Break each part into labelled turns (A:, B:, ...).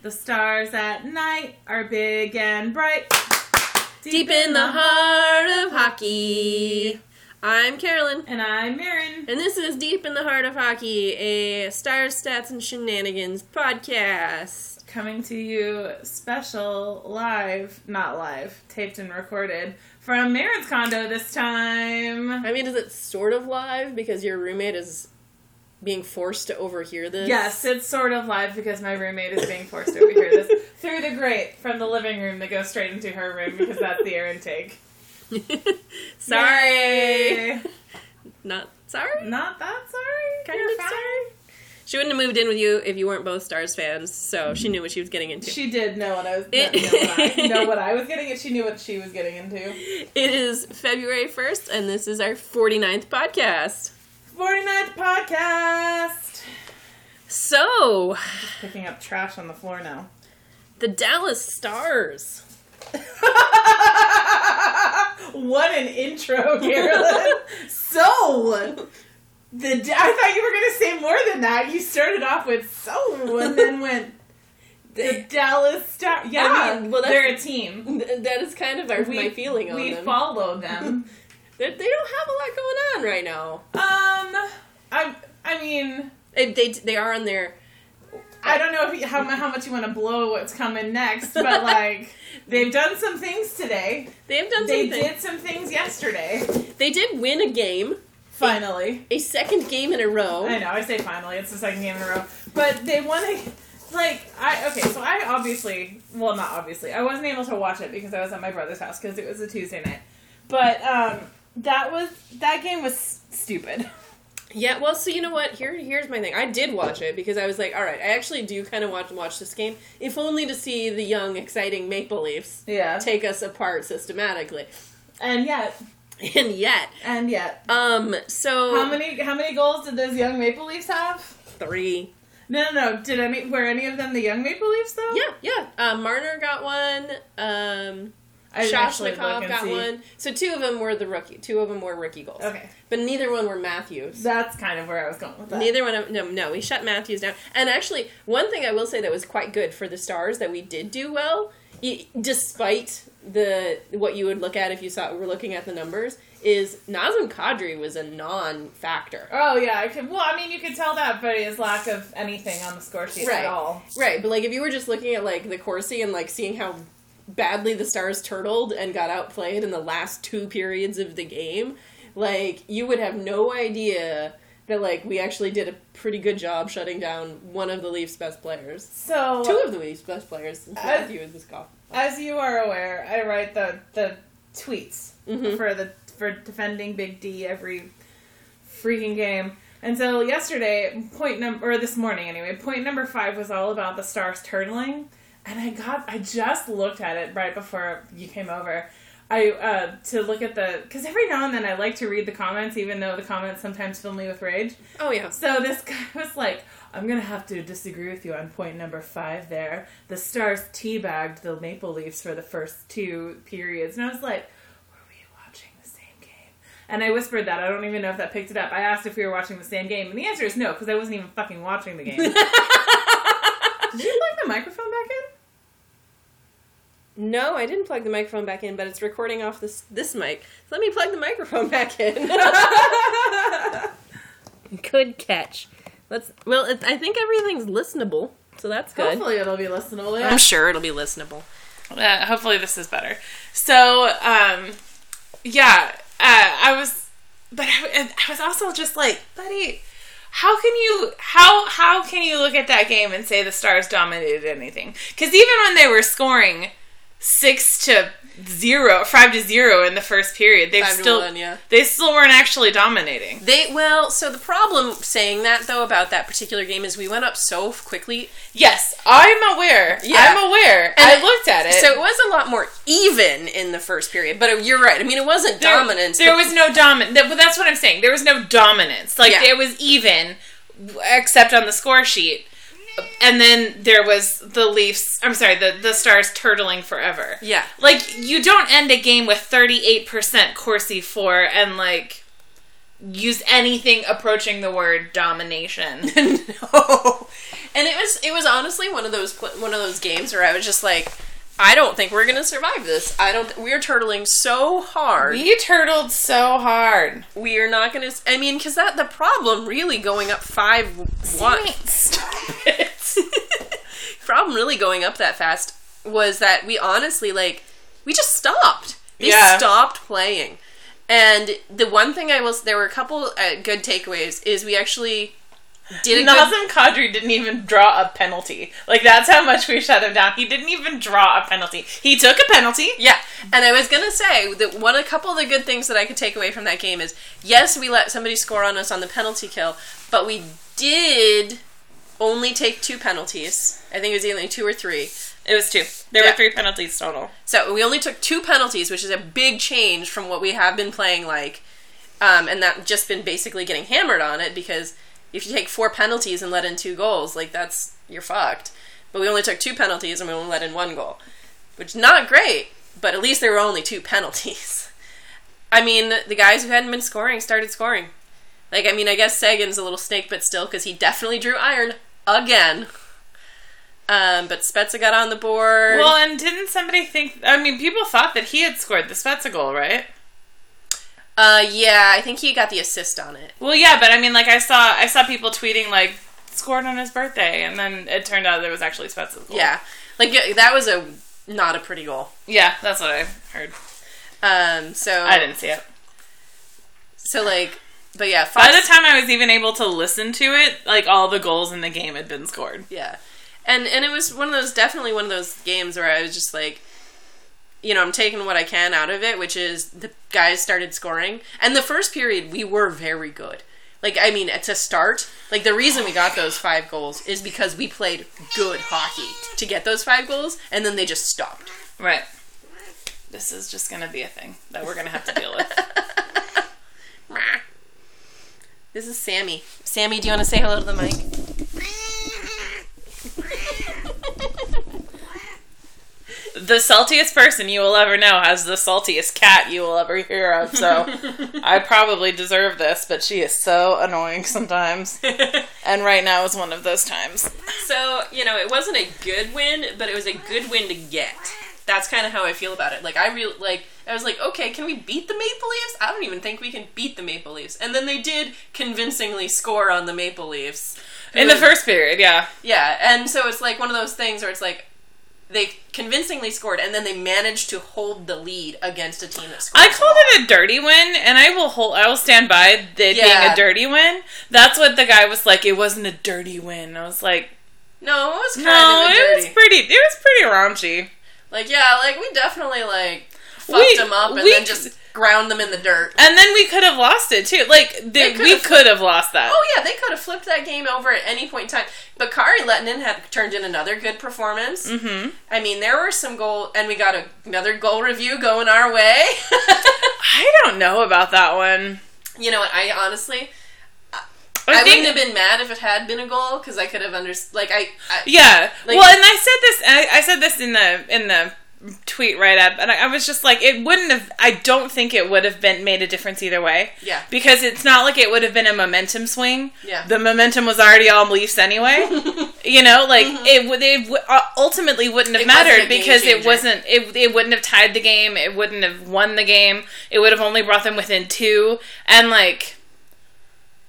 A: The stars at night are big and bright.
B: Deep in the heart of hockey. I'm Carolyn.
A: And I'm Marin.
B: And this is Deep in the Heart of Hockey, a Stars, Stats, and Shenanigans podcast.
A: Coming to you special live, not live, taped and recorded from Marin's condo this time.
B: I mean, is it sort of live because your roommate is being forced to overhear this?
A: Yes, it's sort of live because my roommate is being forced to overhear this through the grate from the living room that goes straight into her room because that's the air intake.
B: sorry.
A: Yay.
B: Not sorry?
A: Not that sorry.
B: Kind
A: You're
B: of
A: fine.
B: sorry. She wouldn't have moved in with you if you weren't both Stars fans, so she knew what she was getting into.
A: She did know what I was
B: It-
A: know, what I, know what I was getting, and she knew what she was getting into.
B: It is February 1st, and this is our 49th podcast.
A: 49th podcast.
B: So,
A: Picking up trash on the floor now.
B: the Dallas Stars.
A: what an intro, Carolyn. so, the I thought you were going to say more than that. You started off with so, and then went the Dallas Star. Yeah,
B: I mean, well, that's-
A: they're a team.
B: That is kind of our, my feeling on
A: we
B: them.
A: follow them.
B: They, they don't have a lot going on right now.
A: um, I I mean.
B: They, they, they are on their.
A: I don't know if you, how, how much you want to blow what's coming next, but like they've done some things today.
B: They have done
A: They
B: something.
A: did some things yesterday.
B: They did win a game,
A: Finally,
B: a second game in a row.
A: I know I say finally. It's the second game in a row, but they won a. Like I okay, so I obviously well not obviously I wasn't able to watch it because I was at my brother's house because it was a Tuesday night, but um that was that game was stupid.
B: Yeah, well, so you know what? Here, here's my thing. I did watch it because I was like, all right, I actually do kind of watch watch this game, if only to see the young, exciting Maple Leafs
A: Yeah,
B: take us apart systematically.
A: and yet
B: And yet,
A: and yet,
B: um, so
A: how many how many goals did those young Maple Leafs have?
B: three.
A: No, no, no. Did any were any of them the young Maple Leafs though?
B: Yeah, yeah. Uh, Marner got one. Um,
A: I didn't actually look
B: Soshnikov
A: and
B: got
A: see.
B: one. So two of them were the rookie. Two of them were rookie goals.
A: Okay,
B: But neither one were Matthews.
A: that's kind of where I was going with that.
B: Neither one of no, no, we shut Matthews down. And actually, one thing I will say that was quite good for the Stars that we did do well, despite the what you would look at if you saw were looking at the numbers, is Nazem Kadri was a non-factor.
A: Oh yeah, I could. Well, I mean, you could tell that by his lack of anything on the score sheet
B: Right.
A: at all.
B: Right, but like if you were just looking at like the Corsi and like seeing how badly the Stars turtled and got outplayed in the last two periods of the game, like you would have no idea that like we actually did a pretty good job shutting down one of the Leafs' best players.
A: So,
B: Two of the Leafs' best players. since Matthew is this cough.
A: as you are aware, I write the the tweets
B: Mhm.
A: for the for defending Big D every freaking game. And so yesterday, point number or this morning anyway, point number five was all about the Stars turtling, and I got I just looked at it right before you came over. I uh, to look at the because every now and then I like to read the comments, even though the comments sometimes fill me with rage.
B: Oh yeah.
A: So this guy was like, I'm gonna have to disagree with you on point number five there. The Stars teabagged the Maple Leafs for the first two periods. And I was like, Were we watching the same game? And I whispered that. I don't even know if that picked it up. I asked if we were watching the same game, and the answer is no, because I wasn't even fucking watching the game. Did you plug the microphone back in?
B: No, I didn't plug the microphone back in, but it's recording off this this mic. So let me plug the microphone back in. Good catch. Let's. Well, it, I think everything's listenable, so that's good.
A: Hopefully it'll be listenable. Yeah.
B: I'm sure it'll be listenable.
A: Uh, hopefully this is better. So, um, yeah, uh, I was, but I, I was also just like, buddy, how can you how how can you look at that game and say the Stars dominated anything? Because even when they were scoring six to zero, five to zero in the first period, they still
B: one, yeah.
A: they still weren't actually dominating.
B: They well, so the problem saying that though about that particular game is we went up so quickly.
A: Yes, I'm aware.
B: Yeah.
A: I'm aware.
B: And
A: I looked at it.
B: So it was a lot more even in the first period, but you're right. I mean, it wasn't
A: There-
B: dominance.
A: There was no dominance. But that's what I'm saying. There was no dominance. Like
B: Yeah.
A: it was even, except on the score sheet. And then there was the Leafs. I'm sorry, the the Stars turtling forever.
B: yeah.
A: Like you don't end a game with 38 percent Corsi for and like use anything approaching the word domination.
B: no. And it was it was honestly one of those one of those games where I was just like, I don't think we're gonna survive this. I don't. We're turtling so hard.
A: we turtled so hard.
B: We are not gonna. s- I mean, because that the problem really going up five one.
A: Stop it.
B: problem really going up that fast was that we honestly like we just stopped. They
A: Yeah.
B: stopped playing. And the one thing I will there were a couple uh, good takeaways is we actually did
A: Nazem Kadri didn't even draw a penalty. Like that's how much we shut him down. He didn't even draw a penalty. He took a penalty.
B: Yeah, and I was gonna say that one a couple of the good things that I could take away from that game is yes, we let somebody score on us on the penalty kill, but we did only take two penalties. I think it was either two or three.
A: It was two. There
B: Yeah.
A: were three penalties total.
B: So we only took two penalties, which is a big change from what we have been playing like, um, and that just been basically getting hammered on it because if you take four penalties and let in two goals, like that's you're fucked. But we only took two penalties and we only let in one goal, which is not great. But at least there were only two penalties. I mean, the guys who hadn't been scoring started scoring. Like, I mean, I guess Seguin's a little snake, but still, because he definitely drew iron again. Um, but Spezza got on the board.
A: Well, and didn't somebody think? I mean, people thought that he had scored the Spezza goal, right?
B: Uh, yeah, I think he got the assist on it.
A: Well, yeah, but I mean, like I saw, I saw people tweeting like scored on his birthday, and then it turned out it was actually Spezza's goal.
B: Yeah, like that was a not a pretty goal.
A: yeah, that's what I heard.
B: Um, so
A: I didn't see it.
B: So like, but yeah,
A: By the time I was even able to listen to it, like all the goals in the game had been scored.
B: yeah, and and it was one of those definitely one of those games where I was just like, you know, I'm taking what I can out of it, which is the guys started scoring, and the first period we were very good. Like, I mean, to start, like the reason we got those five goals is because we played good hockey to get those five goals, and then they just stopped.
A: Right. This is just going to be a thing that we're going to have to deal with.
B: This is Sammy. Sammy, do you want to say hello to the mic?
A: the saltiest person you will ever know has the saltiest cat you will ever hear of. So I probably deserve this, but she is so annoying sometimes. And right now is one of those times.
B: So, you know, it wasn't a good win, but it was a good win to get. That's kind of how I feel about it. Like, I really, like, I was like, okay, can we beat the Maple Leafs? I don't even think we can beat the Maple Leafs. And then they did convincingly score on the Maple Leafs.
A: In the first period, yeah.
B: Yeah, and so it's like one of those things where it's like, they convincingly scored, and then they managed to hold the lead against a team that scored.
A: I called it a dirty win, and I will hold. I will stand by it being a dirty win. That's what the guy was like. It wasn't a dirty win. I was like,
B: No, it was kind
A: no,
B: of a
A: it was pretty. It was pretty raunchy.
B: Like, yeah, like, we definitely, like, fucked
A: We-
B: them up and
A: we-
B: then just ground them in the dirt.
A: And then we could have lost it too. Like
B: They
A: the,
B: could
A: we could have lost that.
B: Oh yeah, they could have flipped that game over at any point in time. But Kari Lehtonen had turned in another good performance.
A: Mm-hmm.
B: I mean, there were some goal, and we got a, another goal review going our way.
A: I don't know about that one.
B: you know what? I honestly,
A: I,
B: I, wouldn't have been mad if it had been a goal because I could have understood. Like I, I
A: Yeah.
B: Like-
A: well, and I said this. I, I said this in the in the tweet right up, and I, I was just like, it wouldn't have. I don't think it would have been made a difference either way.
B: yeah,
A: Because it's not like it would have been a momentum swing.
B: yeah,
A: The momentum was already on Leafs anyway. you know, like it would. It w- uh, ultimately wouldn't have
B: Mm-hmm. It
A: mattered because it wasn't. It it wouldn't have tied the game. It wouldn't have won the game. It would have only brought them within two, and like.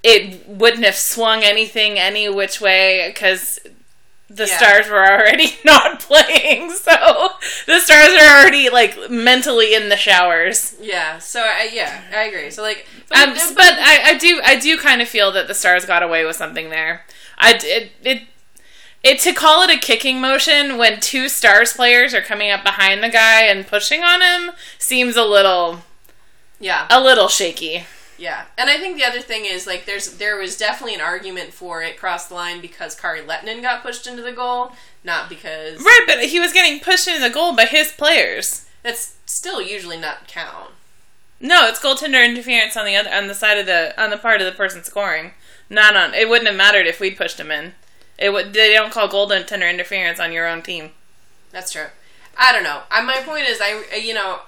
A: It wouldn't have swung anything any which way because the
B: Yeah.
A: stars were already not playing. So the stars are already like mentally in the showers.
B: yeah. So I, yeah, I agree. So like, but,
A: Um,
B: but-
A: but I, I do I do kind of feel that the stars got away with something there. I it, it it to call it a kicking motion when two stars players are coming up behind the guy and pushing on him seems a little
B: yeah,
A: a little shaky.
B: Yeah, and I think the other thing is like there's there was definitely an argument for it crossed the line because Kari Lehtonen got pushed into the goal, not because
A: Right, but he was getting pushed into the goal by his players.
B: that's still usually not count.
A: No, it's goaltender interference on the other on the side of the on the part of the person scoring. Not on. It wouldn't have mattered if we pushed him in. It would. They don't call goaltender interference on your own team.
B: That's true. I don't know. I, my point is, I you know,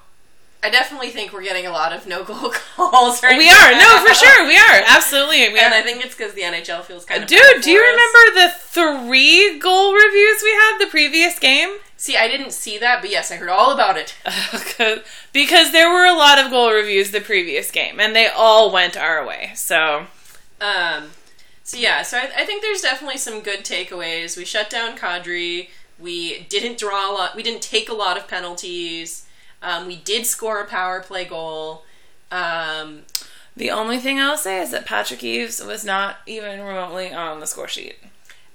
B: I definitely think we're getting a lot of no goal calls. Right
A: We are no, for sure, we are absolutely. We
B: and
A: are.
B: I think it's because the NHL feels kind of.
A: Dude, do you
B: us.
A: remember the three goal reviews we had the previous game?
B: See, I didn't see that, but yes, I heard all about it.
A: because there were a lot of goal reviews the previous game, and they all went our way. So
B: Um, so yeah, so I, I think there's definitely some good takeaways. We shut down Kadri. We didn't draw a lot. We didn't take a lot of penalties. Um, we did score a power play goal. Um,
A: the only thing I'll say is that Patrick Eaves was not even remotely on the score sheet.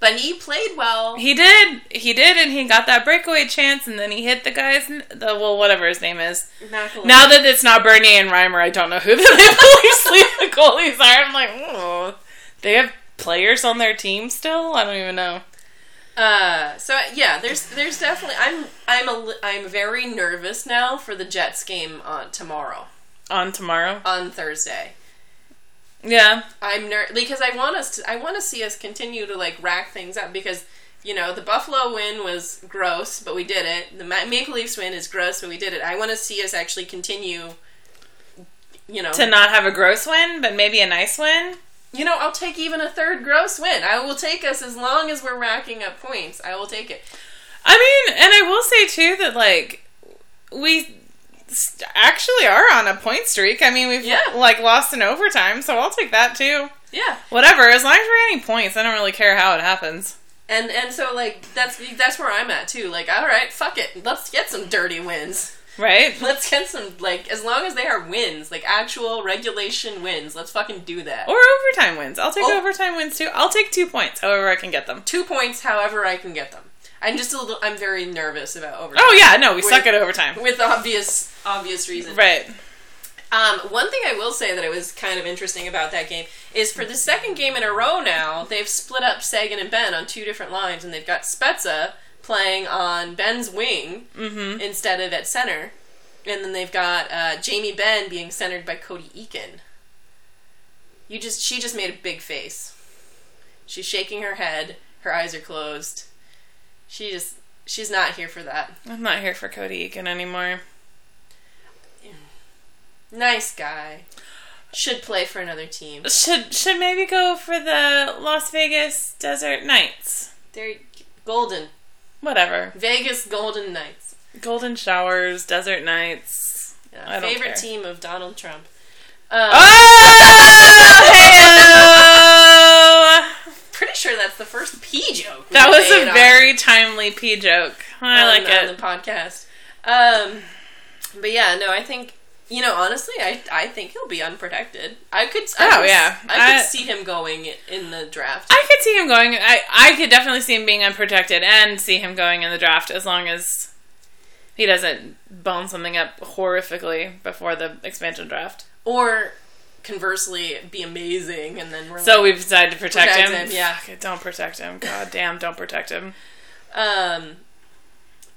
B: but he played well.
A: He did, he did, and he got that breakaway chance, and then he hit the guy's the well, whatever his name is.
B: Not
A: Now that it's not Bernier and Reimer, I don't know who the Maple Leafs lead the goalies are. I'm like, oh, they have players on their team still. I don't even know.
B: Uh, so yeah, there's there's definitely I'm I'm a I'm very nervous now for the Jets game on tomorrow
A: On tomorrow,
B: on Thursday.
A: yeah,
B: I'm ner- because I want us to I want to see us continue to like rack things up because you know the Buffalo win was gross, but we did it. The Ma- Maple Leafs win is gross, but we did it. I want to see us actually continue. You know,
A: to not have a gross win, but maybe a nice win.
B: You know, I'll take even a third gross win. I will take us as long as we're racking up points. I will take it.
A: I mean, and I will say too that like we actually are on a point streak. I mean, we've
B: Yeah.
A: like lost in overtime, so I'll take that too.
B: Yeah,
A: Whatever, as long as we're getting points, I don't really care how it happens.
B: and and so like that's that's where I'm at too. Like, all right, fuck it, let's get some dirty wins.
A: Right?
B: Let's get some like as long as they are wins, like actual regulation wins. Let's fucking do that.
A: Or overtime wins. I'll take
B: Oh.
A: overtime wins too. I'll take two points, however I can get them.
B: two points, however I can get them. I'm just a little. I'm very nervous about overtime.
A: Oh yeah, no, we
B: With-
A: suck at overtime.
B: with obvious obvious reasons.
A: Right.
B: Um, one thing I will say that it was kind of interesting about that game is for the second game in a row now they've split up Seguin and Benn on two different lines, and they've got Spezza playing on Benn's wing
A: Mm-hmm.
B: instead of at center, and then they've got uh, Jamie Benn being centered by Cody Eakin. You just she just made a big face. She's shaking her head. Her eyes are closed. She just she's not here for that.
A: I'm not here for Cody Eakin anymore.
B: Nice guy. Should play for another team.
A: Should should maybe go for the Las Vegas Desert Knights.
B: They're golden.
A: Whatever.
B: Vegas Golden Knights.
A: Golden showers, desert nights.
B: Yeah, favorite
A: care.
B: team of Donald Trump. Um,
A: Oh,
B: Pretty sure that's the first P joke.
A: That was a
B: on-
A: very timely P joke. I
B: on-
A: like
B: on
A: it.
B: On the podcast. Um, but yeah, no, I think you know honestly, I I think he'll be unprotected. I could. I
A: Oh,
B: could,
A: yeah.
B: I could
A: I-
B: see him going in the draft.
A: I could see him going. I I could definitely see him being unprotected and see him going in the draft as long as he doesn't bone something up horrifically before the expansion draft.
B: or conversely, be amazing, and then we're
A: So
B: like,
A: we've decided to protect,
B: Protect
A: him.
B: him, yeah.
A: Don't protect him. God damn, don't protect him.
B: Um,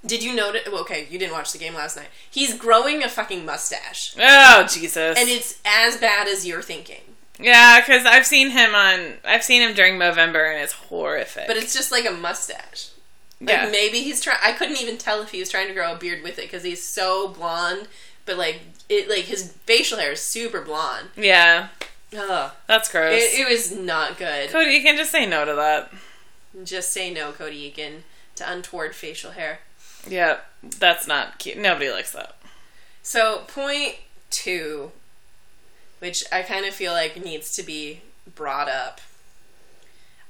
B: did you notice? well, Okay, you didn't watch the game last night. He's growing a fucking mustache,
A: Oh Jesus!
B: and it's as bad as you're thinking.
A: yeah, because I've seen him on. I've seen him during Movember, and it's horrific.
B: But it's just like a mustache. Like
A: yeah.
B: maybe he's trying. I couldn't even tell if he was trying to grow a beard with it because he's so blonde. But like it, like his facial hair is super blonde.
A: yeah,
B: Ugh.
A: that's gross.
B: It, it was not good.
A: Cody, you can just say no to that.
B: Just say no, Cody Eakin, to untoward facial hair.
A: Yeah, that's not cute. Nobody likes that.
B: So point two, which I kind of feel like needs to be brought up.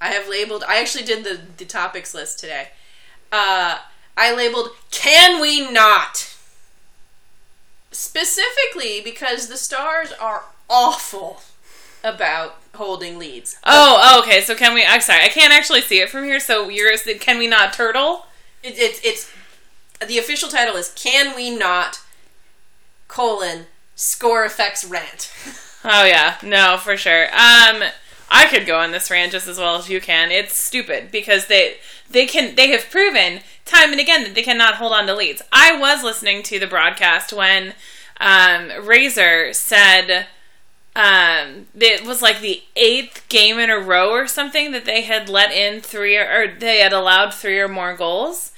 B: I have labeled. I actually did the the topics list today. Uh, I labeled "Can we not?" specifically because the stars are awful about holding leads.
A: Oh, oh, okay. So can we? I'm sorry, I can't actually see it from here. So you're can we not turtle?
B: It, it's it's the official title is "Can we not?" colon score effects rant.
A: Oh yeah, no, for sure. Um, I could go on this rant just as well as you can. It's stupid because they they can they have proven time and again that they cannot hold on to leads. I was listening to the broadcast when um, Razor said um, it was like the eighth game in a row or something that they had let in three or, or they had allowed three or more goals,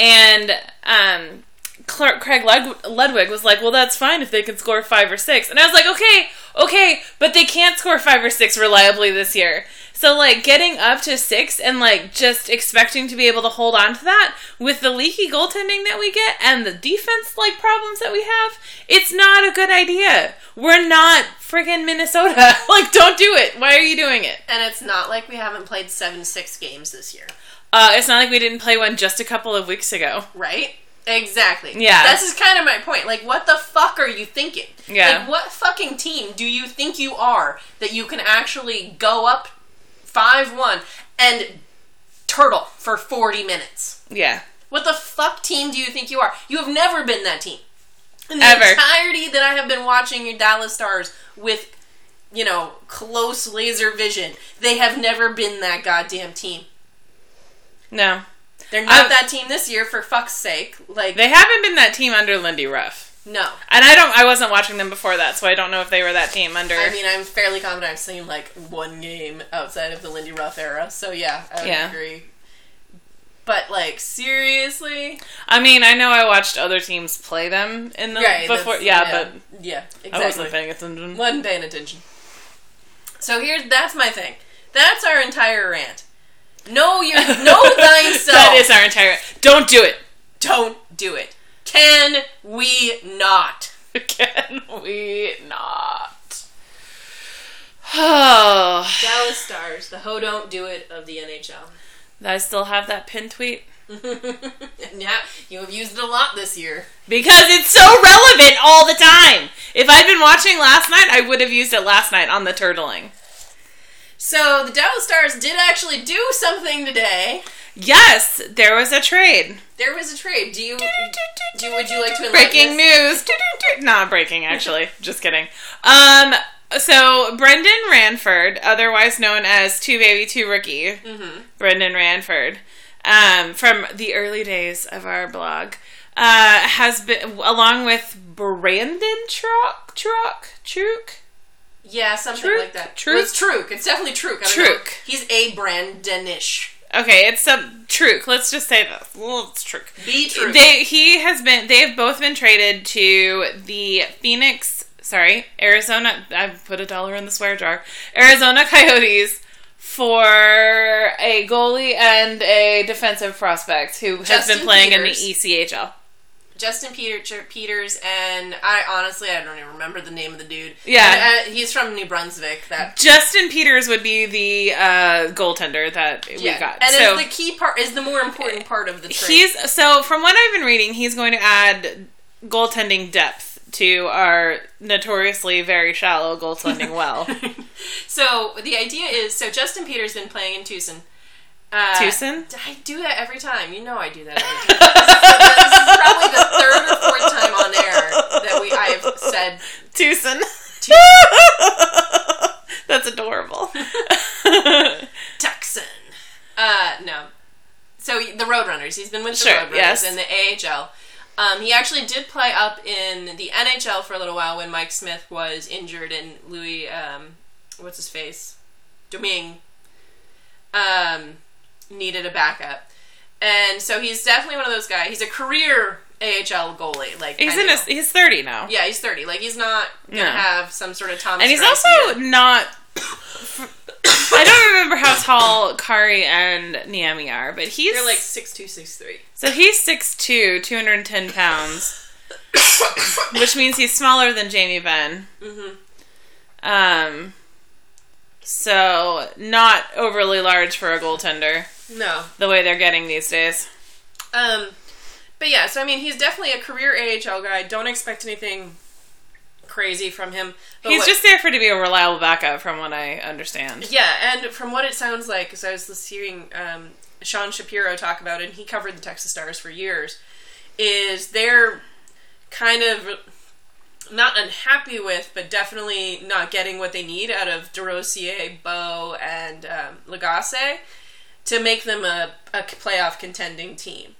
A: and um, Clark, Craig Lud- Ludwig was like, "Well, that's fine if they can score five or six. And I was like, "Okay, okay, but they can't score five or six reliably this year." So like getting up to six and like just expecting to be able to hold on to that with the leaky goaltending that we get and the defense like problems that we have, it's not a good idea. We're not friggin' Minnesota. like, don't do it. Why are you doing it?
B: And it's not like we haven't played seven six games this year,
A: Uh, it's not like we didn't play one just a couple of weeks ago.
B: right? Exactly.
A: Yeah.
B: This is kind of my point. Like, what the fuck are you thinking?
A: Yeah.
B: Like, what fucking team do you think you are that you can actually go up 5 1 and turtle for 40 minutes?
A: Yeah.
B: What the fuck team do you think you are? You have never been that team. In the
A: Ever.
B: entirety that I have been watching your Dallas Stars with, you know, close laser vision, they have never been that goddamn team.
A: No.
B: They're not
A: I-
B: that team this year, for fuck's sake. Like,
A: They haven't been that team under Lindy Ruff.
B: no.
A: And I don't I wasn't watching them before that, so I don't know if they were that team under
B: I mean, I'm fairly confident I've seen like one game outside of the Lindy Ruff era, so yeah, I
A: Yeah.
B: agree. But like, seriously,
A: I mean, I know I watched other teams play them in the
B: right?
A: before
B: that's-
A: yeah, but
B: yeah,
A: I
B: exactly.
A: wasn't paying attention.
B: wasn't paying attention. So here's that's my thing. That's our entire rant. Know your know thyself.
A: that is our entire Don't do it.
B: Don't do it. Can we not?
A: Can we not? Oh,
B: Dallas Stars, the ho don't do it of the NHL.
A: I still have that pin tweet
B: yeah, you have used it a lot this year.
A: because it's so relevant all the time. If I'd been watching last night, I would have used it last night on the turtling.
B: So the Dallas Stars did actually do something today.
A: Yes, there was a trade.
B: There was a trade. Do you do? Would you like to
A: Breaking news. Not breaking, actually. Just kidding. Um. So Brendan Ranford, otherwise known as Two Baby Two Rookie,
B: Mhm.
A: Brendan Ranford, um, from the early days of our blog, uh, has been along with Brandon Truck Truck Truk.
B: Yeah, something
A: Truk?
B: like that.
A: Truk?
B: Well, it's Truk. It's definitely Truk. I.
A: Truk.
B: He's a Brandonish.
A: Okay, it's some Truk. Let's just say that. Well, it's Truk.
B: Be Truk.
A: They he has been they've both been traded to the Phoenix sorry, Arizona I put a dollar in the swear jar. Arizona Coyotes for a goalie and a defensive prospect who has been playing
B: Peters.
A: in the ECHL.
B: Justin Peter, Peters and I honestly I don't even remember the name of the dude.
A: Yeah.
B: Uh, he's from New Brunswick. That
A: Justin Peters would be the uh, goaltender that we
B: yeah,
A: got.
B: and
A: so
B: the key part is the more important part of the trade.
A: he's so from what I've been reading, he's going to add goaltending depth to our notoriously very shallow goaltending well.
B: so the idea is so Justin Peters been playing in Tucson. Uh,
A: Tucson?
B: I do that every time. You know I do that every time. this, is, probably the third or fourth time on air that we I have said
A: Tucson.
B: Tucson.
A: That's adorable.
B: Tucson. Uh, no. So the Roadrunners. He's been with the
A: Sure,
B: Roadrunners
A: yes.
B: in the AHL. Um, he actually did play up in the NHL for a little while when Mike Smith was injured and Louis, um, what's his face, Domingue, um, needed a backup. And so he's definitely one of those guys. He's a career AHL goalie. Like
A: he's in his he's 30 now.
B: yeah, he's thirty. Like he's not gonna
A: No.
B: have some sort of Thomas.
A: And he's also not I don't remember how tall Kari and Niemi are, but he's
B: They're like six two, six three.
A: so he's 6'2", 210 pounds, which means he's smaller than Jamie Benn.
B: hmm
A: Um, so not overly large for a goaltender,
B: No,
A: the way they're getting these days.
B: Um, but yeah, so I mean, he's definitely a career AHL guy. Don't expect anything crazy from him. But
A: He's
B: what-
A: just there for to be a reliable backup, from what I understand.
B: yeah, and from what it sounds like, because I was hearing um, Sean Shapiro talk about it, and he covered the Texas Stars for years, is they're kind of not unhappy with, but definitely not getting what they need out of Desrosiers, Bow, and um, Lagacé to make them a, a playoff contending team.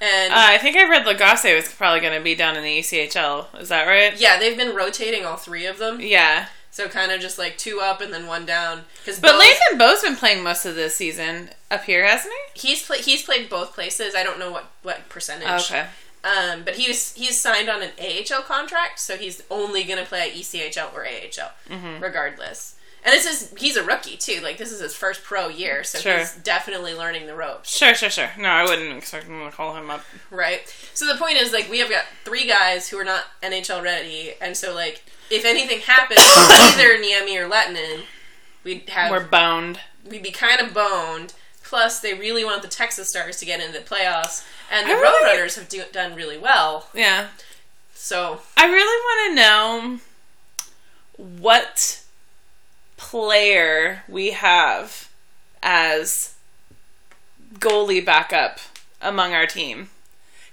B: And
A: Uh, I think I read Lagacé was probably going to be down in the ECHL. Is that right?
B: yeah, they've been rotating all three of them.
A: Yeah.
B: So kind of just like two up and then one down. Because
A: But Landon Bow's been playing most of this season up here, hasn't he?
B: he's play, he's played both places. I don't know what what percentage.
A: Okay.
B: Um, but he's he's signed on an AHL contract, so he's only going to play at ECHL or AHL,
A: Mm-hmm.
B: regardless. And this is he's a rookie too. Like this is his first pro year, so
A: Sure.
B: he's definitely learning the ropes.
A: Sure, sure, sure. No, I wouldn't expect them to call him up.
B: Right. So the point is, like, we have got three guys who are not NHL ready, and so like, if anything happens, either Niemi or Lehtonen, we'd have
A: We're boned.
B: we'd be kind of boned. Plus, they really want the Texas Stars to get into the playoffs, and the
A: really-
B: Roadrunners have do- done really well.
A: Yeah.
B: So
A: I really want to know what player we have as goalie backup among our team.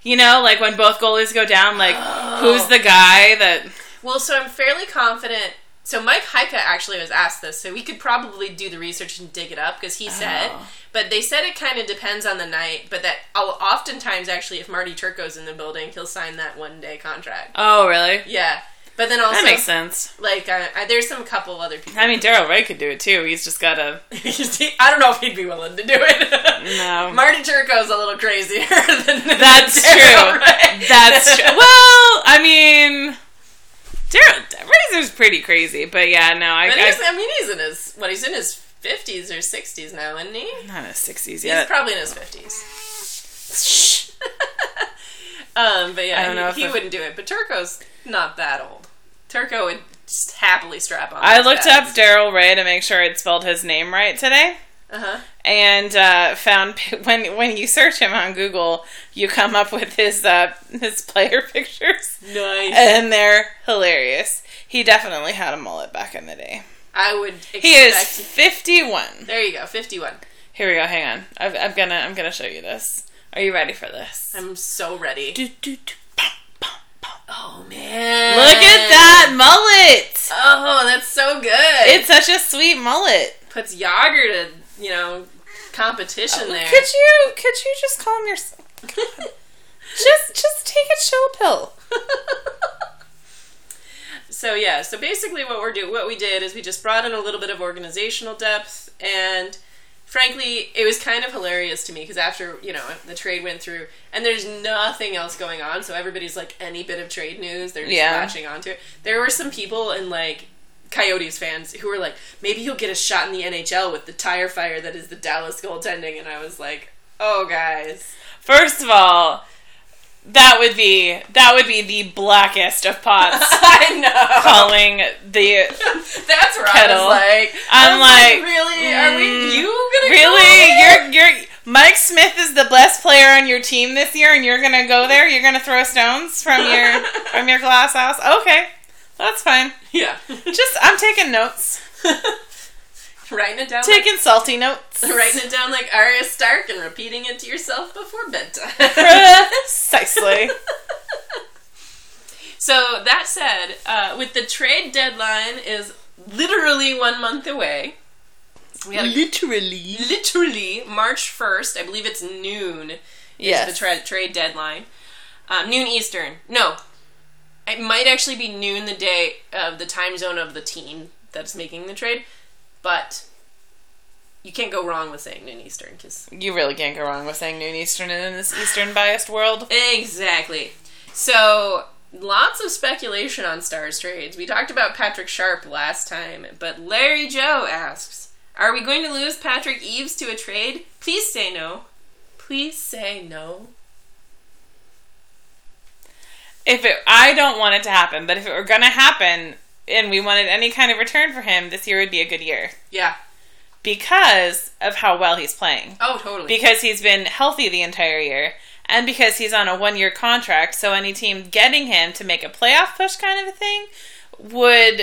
A: You know, like when both goalies go down, like who's the guy that
B: Well, so I'm fairly confident. So Mike Heika actually was asked this, so we could probably do the research and dig it up because he said.
A: Oh.
B: But they said it kind of depends on the night. But that oftentimes, actually, if Marty Turco's in the building, he'll sign that one day contract.
A: Oh, really?
B: Yeah, but then also
A: That makes sense.
B: like uh, uh, there's some couple other people.
A: I mean, Daryl Reaugh could do it too. He's just got to.
B: I don't know if he'd be willing to do it.
A: No.
B: Marty Turco's a little crazier than
A: That's
B: than
A: true.
B: Reaugh.
A: That's true. Well, I mean, Daryl Razor's pretty crazy, but yeah, no, I,
B: But
A: I
B: he's, I mean, he's in his what? He's in his fifties or sixties now, isn't he?
A: not in his sixties yet.
B: He's probably in his fifties. um, but yeah,
A: I if
B: he, he
A: the-
B: wouldn't do it. But Turco's not that old. Turco would happily strap on.
A: I looked up Daryl Reaugh to make sure it spelled his name right today,
B: Uh huh.
A: and uh, found when when you search him on Google, you come up with his uh, his player pictures,
B: Nice.
A: and they're hilarious. He definitely had a mullet back in the day.
B: I would. Expect
A: He is fifty one.
B: There you go. Fifty-one.
A: Here we go. Hang on. I'm, I'm gonna I'm gonna show you this. Are you ready for this?
B: I'm so ready.
A: Do, do, do.
B: Oh man!
A: Look at that mullet!
B: Oh, that's so good.
A: It's such a sweet mullet.
B: puts Jagr to you know competition oh, there.
A: Could you could you just calm yourself? just just take a chill pill.
B: so yeah, so basically what we're do what we did is we just brought in a little bit of organizational depth and frankly it was kind of hilarious to me because after you know the trade went through and there's nothing else going on so everybody's like any bit of trade news they're just
A: Yeah.
B: latching onto it there were some people and like coyotes fans who were like maybe he'll get a shot in the nhl with the tire fire that is the dallas goaltending and i was like oh guys
A: First of all, that would be that would be the blackest of pots
B: i know
A: calling the
B: That's where I
A: Kettle.
B: was like,
A: I'm
B: I was
A: like,
B: really? Are
A: mm,
B: we? You gonna
A: Really?
B: Go?
A: You're you're Mike Smith is the best player on your team this year and you're gonna go there? You're gonna throw stones from your from your glass house? Okay. That's fine.
B: yeah,
A: Just I'm taking notes.
B: writing it down,
A: Taking salty notes.
B: like, writing it down like Arya Stark and repeating it to yourself before bedtime.
A: Precisely.
B: so that said, uh, with the trade deadline is literally one month away. We had
A: Literally.
B: literally March first. I believe it's noon. is
A: Yes.
B: the tra- trade deadline. Um, noon Eastern. No, it might actually be noon the day of the time zone of the team that's making the trade, but you can't go wrong with saying noon Eastern because
A: You really can't go wrong with saying noon Eastern in this Eastern biased world.
B: exactly. So lots of speculation on Stars trades. We talked about Patrick Sharp last time, but Larry Joe asks, "Are we going to lose Patrick Eaves to a trade? Please say no. Please say no."
A: If it, I don't want it to happen, but if it were gonna happen and we wanted any kind of return for him, this year would be a good year
B: Yeah.
A: because of how well he's playing.
B: Oh, totally.
A: Because he's been healthy the entire year, and because he's on a one-year contract. So any team getting him to make a playoff push, kind of a thing, would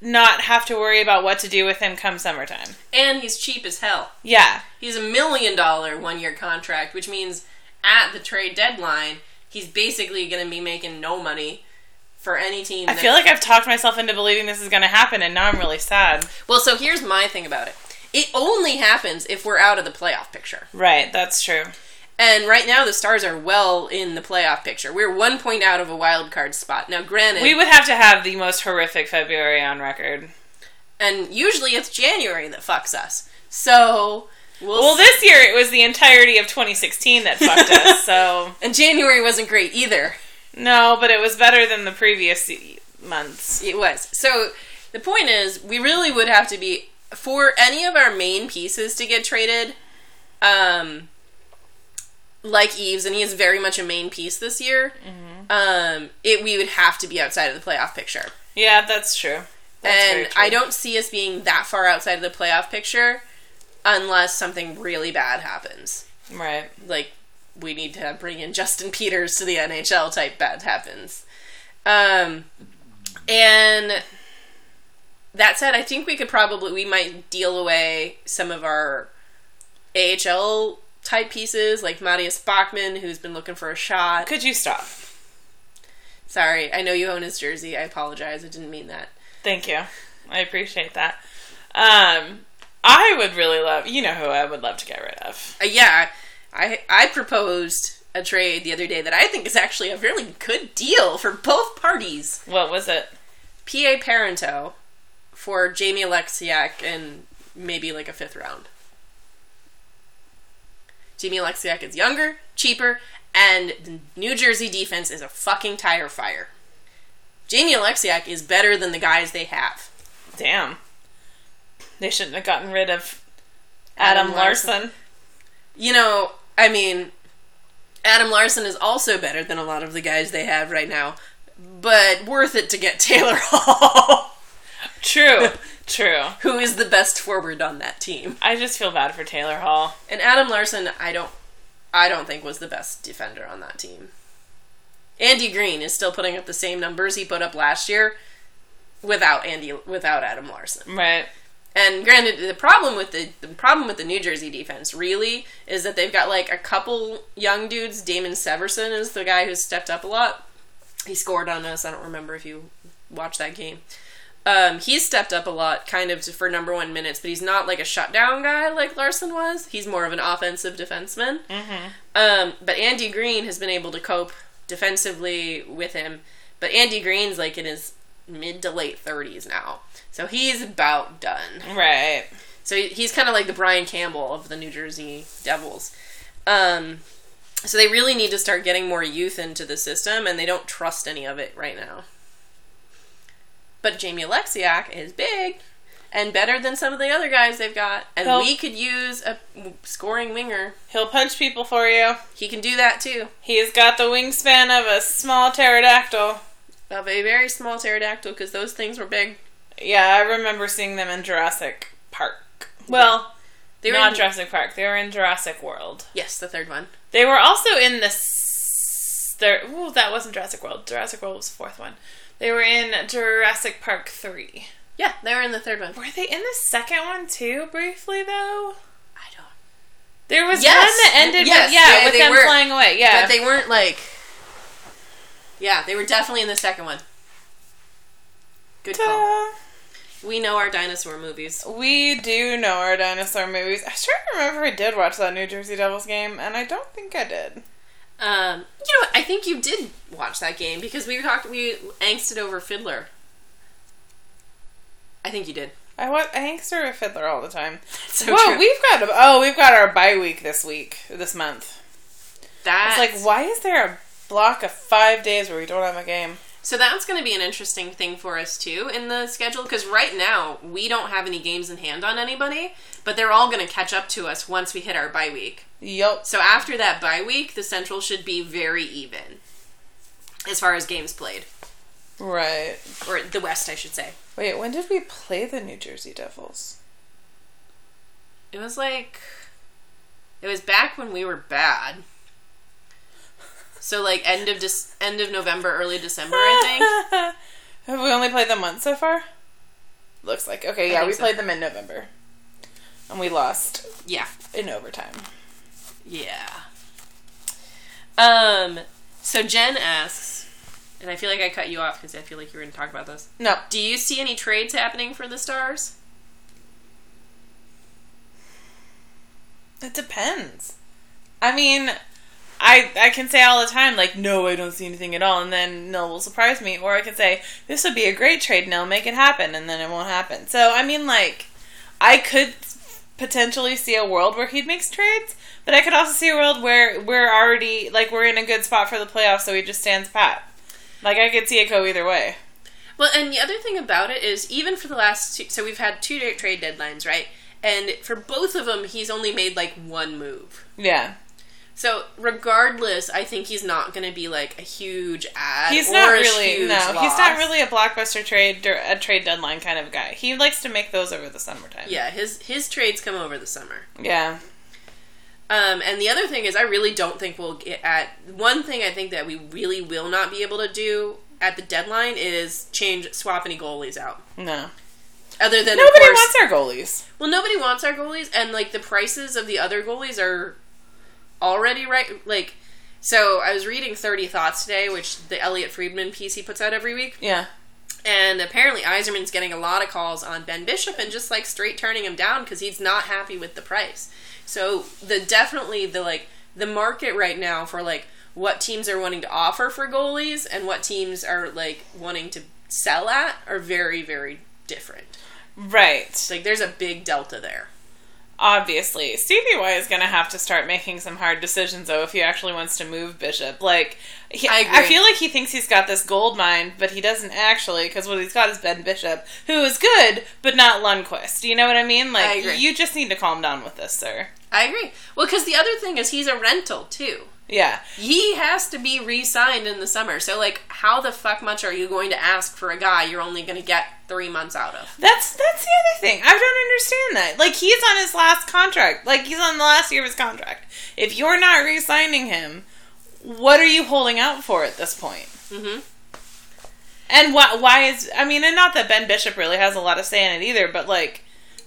A: not have to worry about what to do with him come summertime.
B: and he's cheap as hell.
A: Yeah,
B: He's a million dollar one year contract, which means at the trade deadline, he's basically going to be making no money for any team.
A: I feel like I've talked myself into believing this is going to happen, and now I'm really sad.
B: Well, so here's my thing about it. It only happens if we're out of the playoff picture.
A: Right, that's true.
B: And right now, the Stars are well in the playoff picture. We're one point out of a wild card spot. Now, granted,
A: We would have to have the most horrific February on record.
B: and usually it's January that fucks us. So
A: Well, this year it was the entirety of 2016 that fucked us. So
B: and January wasn't great either.
A: No, but it was better than the previous months.
B: It was. So the point is, we really would have to be for any of our main pieces to get traded. Um, like Eaves, and he is very much a main piece this year. Um, it we would have to be outside of the playoff picture,
A: Yeah, that's true. That's
B: and
A: true.
B: I don't see us being that far outside of the playoff picture unless something really bad happens.
A: Right.
B: like we need to bring in Justin Peters to the NHL type bad happens. Um and that said, I think we could probably we might deal away some of our AHL type pieces like Matthias Bachman who's been looking for a shot.
A: Could you stop?
B: Sorry, I know you own his jersey. I apologize. I didn't mean that.
A: Thank you. I appreciate that. Um, I would really love. You know who I would love to get rid of.
B: Uh, yeah, I I proposed a trade the other day that I think is actually a really good deal for both parties.
A: What was it?
B: PA Parenteau for Jamie Oleksiak and maybe like a fifth round. Jamie Oleksiak is younger, cheaper, and the New Jersey defense is a fucking tire fire. Jamie Oleksiak is better than the guys they have.
A: Damn. They shouldn't have gotten rid of Adam,
B: Adam
A: Larsson.
B: Larsson. You know, I mean, Adam Larsson is also better than a lot of the guys they have right now, but worth it to get Taylor Hall,
A: True. True.
B: who is the best forward on that team.
A: I just feel bad for Taylor Hall.
B: And Adam Larsson, I don't, I don't think was the best defender on that team. Andy Greene is still putting up the same numbers he put up last year, without Andy, without Adam Larsson.
A: Right.
B: And granted, the problem with the the problem with the New Jersey defense really is that they've got like a couple young dudes. Damon Severson is the guy who's stepped up a lot. He scored on us. I don't remember if you watched that game. Um, he's stepped up a lot, kind of for number one minutes, but he's not like a shutdown guy like Larsson was. He's more of an offensive defenseman. Um, but Andy Greene has been able to cope defensively with him. But Andy Greene's like in his mid to late thirties now, so he's about done.
A: Right.
B: So he- he's kind of like the Brian Campbell of the New Jersey Devils. Um, so they really need to start getting more youth into the system, and they don't trust any of it right now. But Jamie Oleksiak is big and better than some of the other guys they've got, and
A: Help.
B: we could use a scoring winger.
A: He'll punch people for you.
B: He can do that too.
A: He's got the wingspan of a small pterodactyl.
B: Of a very small pterodactyl, because those things were big.
A: Yeah, I remember seeing them in Jurassic Park. Well,
B: They were
A: not
B: in-
A: Jurassic Park. They were in Jurassic World.
B: Yes, the third one.
A: They were also in the. There, ooh, that wasn't Jurassic World. Jurassic World was the fourth one. They were in Jurassic Park three.
B: Yeah, they were in the third one.
A: Were they in the second one too? Briefly though.
B: I don't.
A: There was
B: Yes.
A: one that ended
B: Yes,
A: with yeah,
B: yeah,
A: with them
B: were.
A: flying away. Yeah,
B: But they weren't like. Yeah, they were definitely in the second one. Good call. We know our dinosaur movies.
A: We do know our dinosaur movies. I sure remember I did watch that New Jersey Devils game, and I don't think I did.
B: Um, you know what? I think you did watch that game because we talked. We angsted over Fiddler. I think you did.
A: I wa- I angsted with Fiddler all the time.
B: So
A: Whoa,
B: true.
A: we've got a, oh, we've got our bye week this week, this month.
B: That's
A: It's like, why is there a block of five days where we don't have a game?
B: So that's going to be an interesting thing for us too in the schedule because right now we don't have any games in hand on anybody, but they're all going to catch up to us once we hit our bye week.
A: Yup.
B: So after that bye week, the Central should be very even as far as games played,
A: Right.
B: or the West, I should say.
A: Wait, when did we play the New Jersey Devils?
B: It was like it was back when we were bad. So like end of Dec- end of November, early December, I think.
A: have we only played them once so far? Looks like. Okay,
B: I
A: yeah, we
B: so.
A: played them in November. And we lost
B: Yeah.
A: in overtime.
B: Yeah. Um. So Jen asks, and I feel like I cut you off because I feel like you were going to talk about this.
A: No.
B: Do you see any trades happening for the Stars?
A: It depends. I mean, I I can say all the time like, no, I don't see anything at all, and then Nill will surprise me, or I can say this would be a great trade, Nill, make it happen, and then it won't happen. So I mean, like, I could potentially see a world where he makes trades, but I could also see a world where we're already like we're in a good spot for the playoffs, so he just stands pat. Like I could see it go either way.
B: Well, and the other thing about it is, even for the last two, so we've had two trade deadlines, right? And for both of them, he's only made like one move.
A: Yeah.
B: So regardless, I think he's not going to be like a huge ad.
A: He's not really no. He's not really a blockbuster trade a trade deadline kind of guy. He likes to make those over the summertime.
B: Yeah, his his trades come over the summer.
A: Yeah.
B: Um, and the other thing is, I really don't think we'll get at one thing. I think that we really will not be able to do at the deadline is change swap any goalies out.
A: No.
B: Other than
A: Nobody
B: course,
A: wants our goalies.
B: well, nobody wants our goalies, and like the prices of the other goalies are already right. Like, so I was reading Thirty Thoughts today, which the Elliotte Friedman piece he puts out every week,
A: Yeah.
B: and apparently Yzerman's getting a lot of calls on Ben Bishop and just like straight turning him down because he's not happy with the price. So the definitely the like the market right now for like what teams are wanting to offer for goalies and what teams are like wanting to sell at are very very different.
A: Right.
B: Like there's a big delta there.
A: Obviously, Stevie Y is going to have to start making some hard decisions, though, if he actually wants to move Bishop. Like, he,
B: I
A: I, feel like he thinks he's got this gold mine, but he doesn't actually, because what he's got is Ben Bishop, who is good, but not Lundqvist. Do you know what I mean? Like,
B: I
A: you just need to calm down with this, sir.
B: I agree. Well, because the other thing is he's a rental too.
A: Yeah.
B: He has to be re-signed in the summer. So like, how the fuck much are you going to ask for a guy you're only going to get three months out of?
A: That's that's the other thing. I don't understand that. Like he's on his last contract. Like he's on the last year of his contract. If you're not re-signing him, what are you holding out for at this point?
B: Mm-hmm.
A: And why? Why is? I mean, and not that Ben Bishop really has a lot of say in it either, but like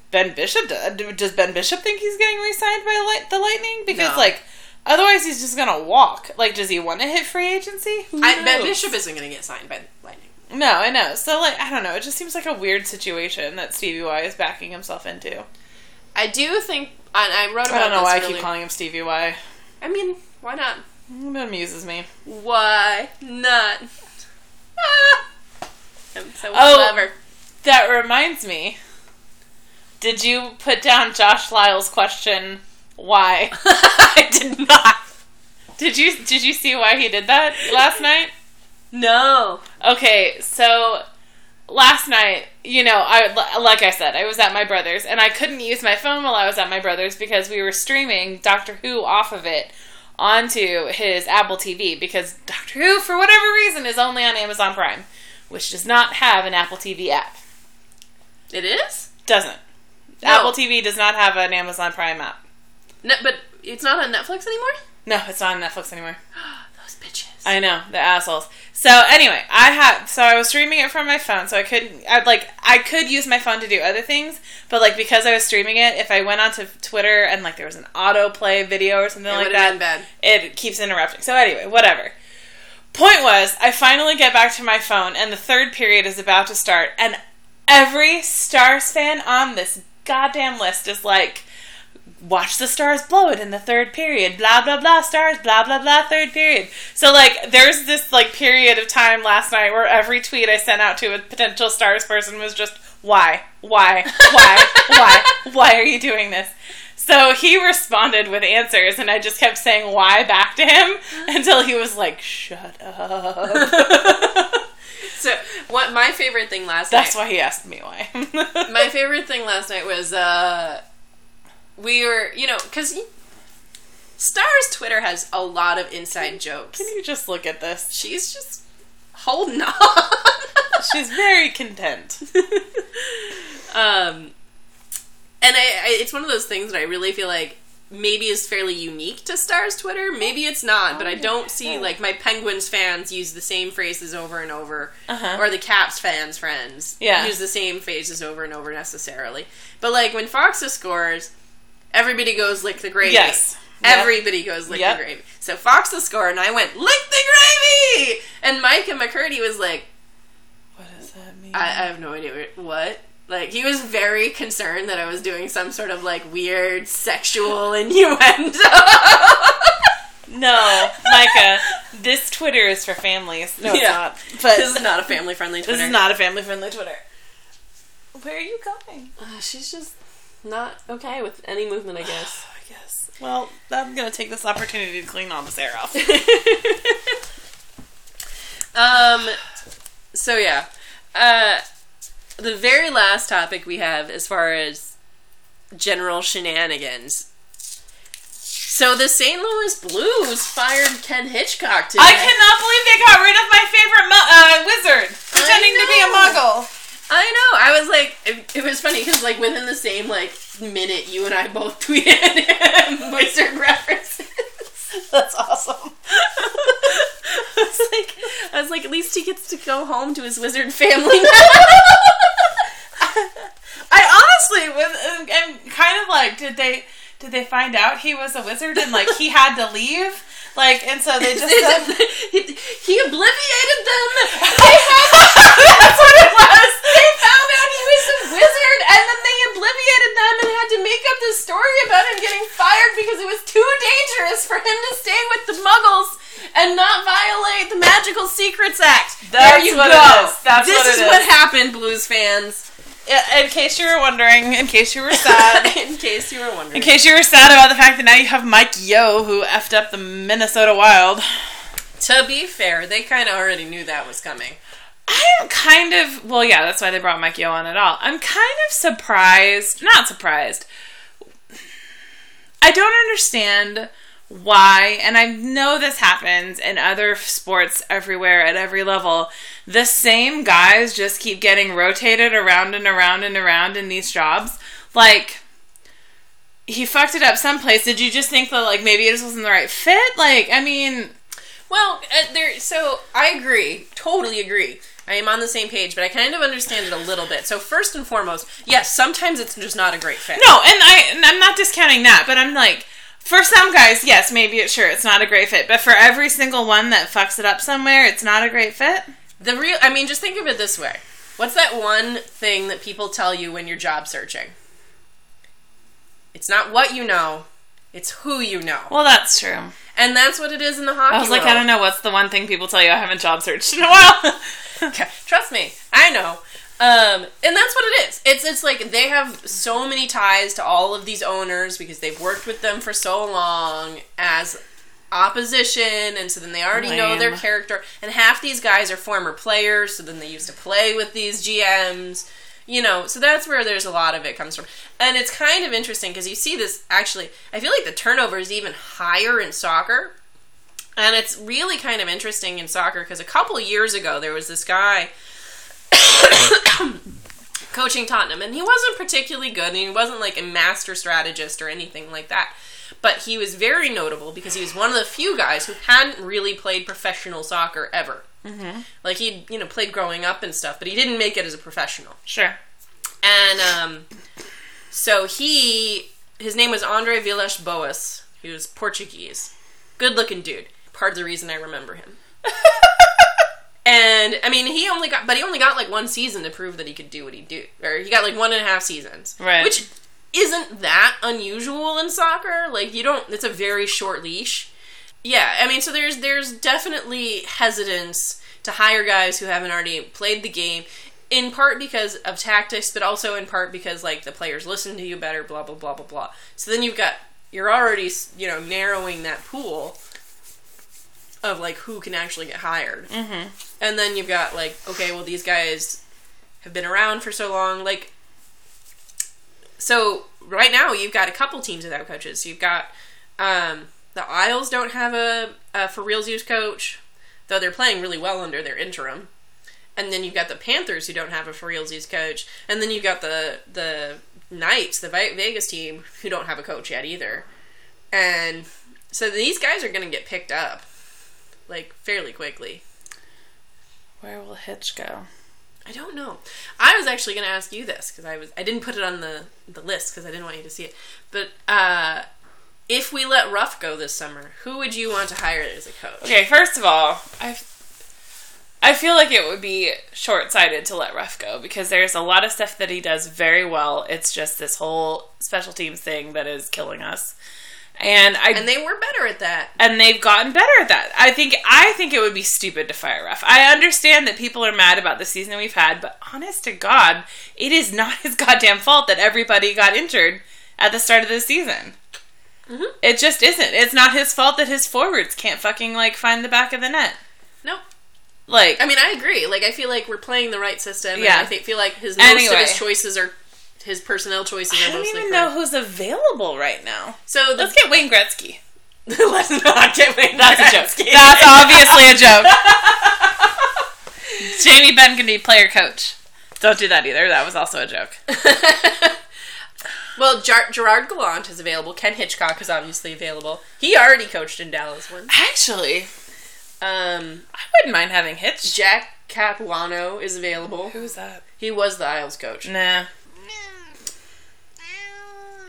A: Ben Bishop, does Ben Bishop think he's getting re-signed by the Lightning? Because
B: No.
A: like, otherwise he's just gonna walk. Like, does he want to hit free agency? Who
B: I, ben? Bishop isn't going to get signed by Lightning.
A: No, I know. So like, I don't know. It just seems like a weird situation that Stevie Y is backing himself into.
B: I do think, I wrote about
A: I don't know why I keep calling him Stevie Y.
B: I mean, why not?
A: It amuses me.
B: Why not? Ah! I'm so
A: Oh.
B: clever.
A: That reminds me. Did you put down Josh Lyle's question? Why?
B: I did not.
A: Did you did you see why he did that last night?
B: No.
A: Okay, so last night, you know, I like I said, I was at my brother's and I couldn't use my phone while I was at my brother's because we were streaming Doctor Who off of it onto his Apple TV because Doctor Who for whatever reason is only on Amazon Prime, which does not have an Apple TV app.
B: It is?
A: Doesn't.
B: No.
A: Apple TV does not have an Amazon Prime app.
B: No, but it's not on Netflix anymore?
A: No, it's not on Netflix anymore.
B: Those bitches.
A: I know the assholes. So anyway, I had so I was streaming it from my phone, so I couldn't. I like I could use my phone to do other things, but like because I was streaming it, if I went onto Twitter and like there was an autoplay video or something
B: It
A: like that, it keeps interrupting. So anyway, whatever. Point was, I finally get back to my phone, and the third period is about to start, and every Stars fan on this goddamn list is like, watch the stars blow it in the third period, blah blah blah stars, blah blah blah third period. So like there's this like period of time last night where every tweet I sent out to a potential stars person was just why? Why? Why? why? Why are you doing this? So he responded with answers and I just kept saying why back to him until he was like, Shut up.
B: So, what my favorite thing last night That's
A: why he asked me why.
B: my favorite thing last night was uh we were, you know, cuz Star's Twitter has a lot of inside jokes.
A: Can you just look at this?
B: She's just holding on.
A: She's very content.
B: um and I, I it's one of those things that I really feel like maybe is fairly unique to Star's Twitter. Maybe it's not, but I don't see like my Penguins fans use the same phrases over and over,
A: Uh-huh.
B: or the Caps fans friends
A: Yeah.
B: use the same phrases over and over necessarily. But like when Faksa scores, everybody goes lick the gravy.
A: Yes. Yep.
B: Everybody goes lick
A: Yep.
B: the gravy. So Faksa scored, and I went lick the gravy, and Micah McCurdy was like,
A: What does that mean?
B: I, I have no idea what. Like he was very concerned that I was doing some sort of like weird sexual innuendo.
A: no, Micah, this Twitter is for families. No, it's
B: Yeah.
A: not. But
B: this is not a family friendly Twitter.
A: This is not a family friendly Twitter. Where are you going?
B: Uh, she's just not okay with any movement, I guess.
A: I guess. Well, I'm gonna take this opportunity to clean all this air off.
B: um. So yeah, uh, the very last topic we have, as far as general shenanigans. So the St. Louis Blues fired Ken Hitchcock today.
A: I cannot believe they got rid of my favorite mu- uh, wizard, pretending to be a muggle.
B: I know. I was like, it, it was funny because like within the same like minute, you and I both tweeted him wizard references.
A: That's awesome.
B: I was like, I was like, at least he gets to go home to his wizard family now.
A: I honestly was, uh, am kind of like, did they did they find out he was a wizard and like he had to leave? Like, and so they just said,
B: he, he obliviated them.
A: that's what it was.
B: They found out he was a wizard, and then they obliviated them and had to make up this story about him getting fired because it was too dangerous for him to stay with the Muggles and not violate the Magical Secrets Act. there you go.
A: That's
B: this is
A: what it
B: is what
A: is.
B: happened, Blues fans.
A: In case you were wondering, in case you were sad,
B: In case you were wondering.
A: in case you were sad about the fact that now you have Mike Yeo who effed up the Minnesota Wild.
B: to be fair, they kind of already knew that was coming.
A: I'm kind of well, yeah, that's why they brought Mike Yeo on at all. I'm kind of surprised, not surprised. I don't understand why, and I know this happens in other sports everywhere at every level. The same guys just keep getting rotated around and around and around in these jobs. Like he fucked it up someplace. Did you just think that like maybe it just wasn't the right fit? Like, I mean,
B: Well, uh, there. So I agree, totally agree. I am on the same page, but I kind of understand it a little bit. So first and foremost, yes, sometimes it's just not a great fit.
A: No, and I and I'm not discounting that, but I'm like for some guys, yes, maybe it's sure it's not a great fit, but for every single one that fucks it up somewhere, it's not a great fit.
B: The real, I mean, just think of it this way. What's that one thing that people tell you when you're job searching? It's not what you know, it's who you know.
A: Well, that's true.
B: And that's what it is in the hockey
A: I was like,
B: world.
A: I don't know what's the one thing people tell you I haven't job searched in a while.
B: Okay, Trust me, I know. Um, and that's what it is. It's it's like they have so many ties to all of these owners because they've worked with them for so long as opposition, and so then they already know their character. And half these guys are former players, so then they used to play with these GMs. You know, so that's where there's a lot of it comes from. And it's kind of interesting because you see this actually, I feel like the turnover is even higher in soccer. And it's really kind of interesting in soccer because a couple years ago there was this guy coaching Tottenham, and he wasn't particularly good, and he wasn't like a master strategist or anything like that. But he was very notable because he was one of the few guys who hadn't really played professional soccer ever. Mm-hmm. Like he, you know, played growing up and stuff, but he didn't make it as a professional.
A: sure.
B: And um, so he, his name was Andre Villas Boas. He was Portuguese, good looking dude. Part of the reason I remember him. and I mean, he only got, but he only got like one season to prove that he could do what he do, or he got like one and a half seasons,
A: Right.
B: Which isn't that unusual in soccer. Like you don't, it's a very short leash. Yeah, I mean, so there's there's definitely hesitance to hire guys who haven't already played the game, in part because of tactics, but also in part because like the players listen to you better. Blah blah blah blah blah. So then you've got you're already you know narrowing that pool of like who can actually get hired, mm-hmm. and then you've got like okay, well these guys have been around for so long, like. So right now you've got a couple teams without coaches. You've got um, the Isles don't have a, a for reals use coach, though they're playing really well under their interim. And then you've got the Panthers who don't have a for realsies coach, and then you've got the the Knights, the Vegas team, who don't have a coach yet either. And so these guys are going to get picked up like fairly quickly.
A: Where will Hitch go?
B: I don't know. I was actually going to ask you this because I was I didn't put it on the the list because I didn't want you to see it. But uh, if we let Ruff go this summer, who would you want to hire as a coach?
A: Okay, first of all, I I feel like it would be short sighted to let Ruff go because there's a lot of stuff that he does very well. It's just this whole special teams thing that is killing us. And I
B: And they were better at that.
A: and they've gotten better at that. I think I think it would be stupid to fire Ruff. I understand that people are mad about the season we've had, but honest to God, it is not his goddamn fault that everybody got injured at the start of the season.
B: Mhm.
A: It just isn't. It's not his fault that his forwards can't fucking like find the back of the net.
B: Nope.
A: Like
B: I mean, I agree. Like, I feel like we're playing the right system.
A: Yeah.
B: And I think, feel like his most
A: Anyway.
B: of his choices are his personnel choices
A: I don't even
B: correct.
A: know who's available right now.
B: So the,
A: Let's get Wayne Gretzky.
B: let's not get Wayne
A: That's a joke. That's obviously a joke. Jamie Benn can be player coach. Don't do that either. That was also a joke.
B: well, Gerard Gallant is available. Ken Hitchcock is obviously available. He already coached in Dallas once.
A: Actually,
B: Um,
A: I wouldn't mind having Hitch.
B: Jack Capuano is available.
A: Who's that?
B: He was the Isles coach.
A: Nah.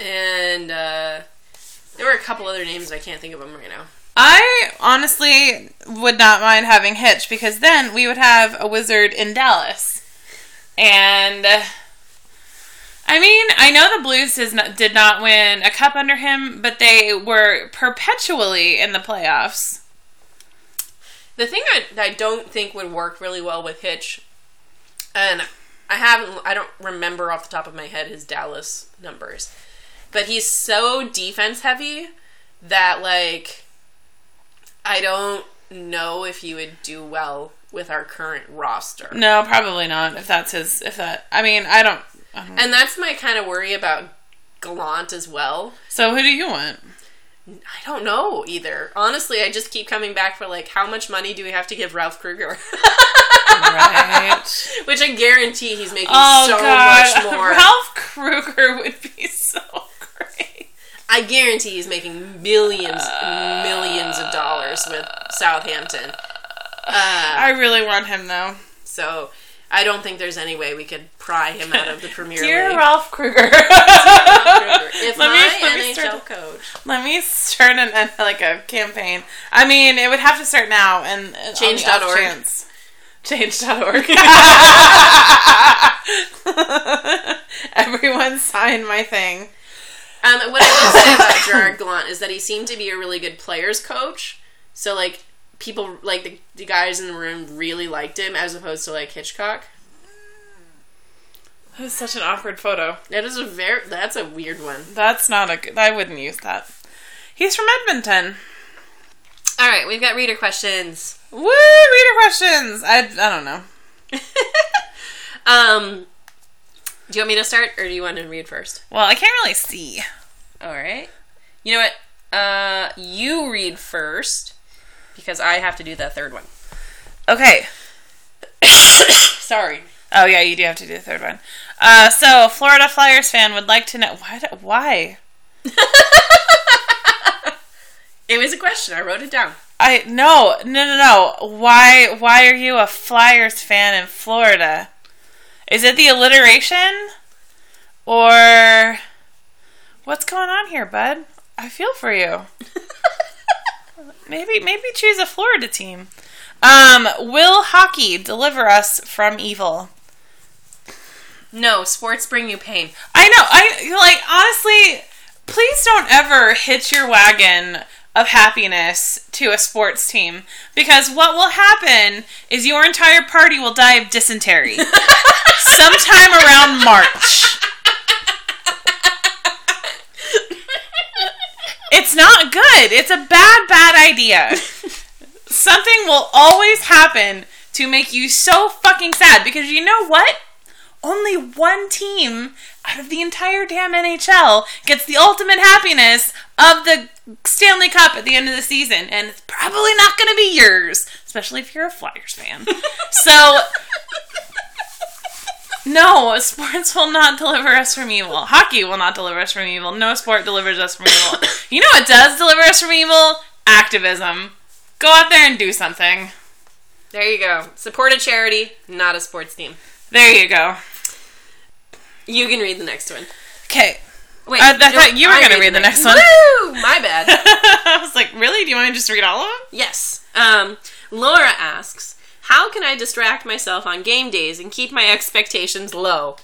B: And uh, there were a couple other names I can't think of them right now.
A: I honestly would not mind having Hitch because then we would have a wizard in Dallas. And uh, I mean, I know the Blues does not, did not win a cup under him, but they were perpetually in the playoffs.
B: The thing I, I don't think would work really well with Hitch, and I haven't, I don't remember off the top of my head his Dallas numbers, but he's so defense heavy that like I don't know if he would do well with our current roster.
A: No, probably not. If that's his, if that, I mean, I don't. I don't
B: And that's my kind of worry about Gallant as well.
A: so who do you want?
B: I don't know either. Honestly, I just keep coming back for like, how much money do we have to give Ralph Krueger?
A: Right.
B: Which I guarantee he's making
A: oh
B: so
A: God,
B: much more.
A: Ralph Krueger would be so
B: I guarantee he's making millions and millions of dollars with Southampton. Uh,
A: I really want him though.
B: so I don't think there's any way we could pry him out of the Premier
A: Dear
B: League.
A: Ralph Krueger.
B: If
A: Let me-
B: my
A: let me
B: NHL
A: start-
B: coach
A: Let me start an, like a campaign. I mean, it would have to start now and and on the
B: Change.org.
A: chance. Change.org. Everyone sign my thing.
B: Um, what I will say about Gerard Gallant is that he seemed to be a really good players coach. So like people like the, the guys in the room really liked him as opposed to like Hitchcock.
A: That was such an awkward photo.
B: That is a very that's a weird one.
A: That's not a good. I wouldn't use that. He's from Edmonton.
B: All right, we've got reader questions.
A: Woo! Reader questions. I I don't know.
B: Um, do you want me to start or do you want to read first?
A: Well, I can't really see.
B: All right. You know what? Uh, you read first because I have to do the third one.
A: Okay.
B: Sorry.
A: Oh yeah, you do have to do the third one. Uh, so Florida Flyers fan would like to know why? Why?
B: It was a question. I wrote it down.
A: I no no no no. Why why are you a Flyers fan in Florida? Is it the alliteration, or what's going on here, bud? I feel for you. maybe maybe choose a Florida team. Um, will hockey deliver us from evil?
B: No, sports bring you pain.
A: I know. I like honestly. Please don't ever hitch your wagon of happiness to a sports team because what will happen is your entire party will die of dysentery sometime around March. It's not good. It's a bad, bad idea. Something will always happen to make you so fucking sad because you know what? Only one team out of the entire damn NHL gets the ultimate happiness of the Stanley Cup at the end of the season, and it's probably not going to be yours, especially if you're a Flyers fan. so, no, sports will not deliver us from evil. Hockey will not deliver us from evil. No sport delivers us from evil. You know what does deliver us from evil? Activism. Go out there and do something.
B: There you go. Support a charity, not a sports team.
A: There you go.
B: You can read the next one.
A: Okay.
B: Wait,
A: I- I
B: no,
A: thought you were
B: I
A: gonna read the next one.
B: Woo! My bad.
A: I was like, really? Do you want me to just read all of them?
B: yes. Um, Laura asks, "How can I distract myself on game days and keep my expectations low?"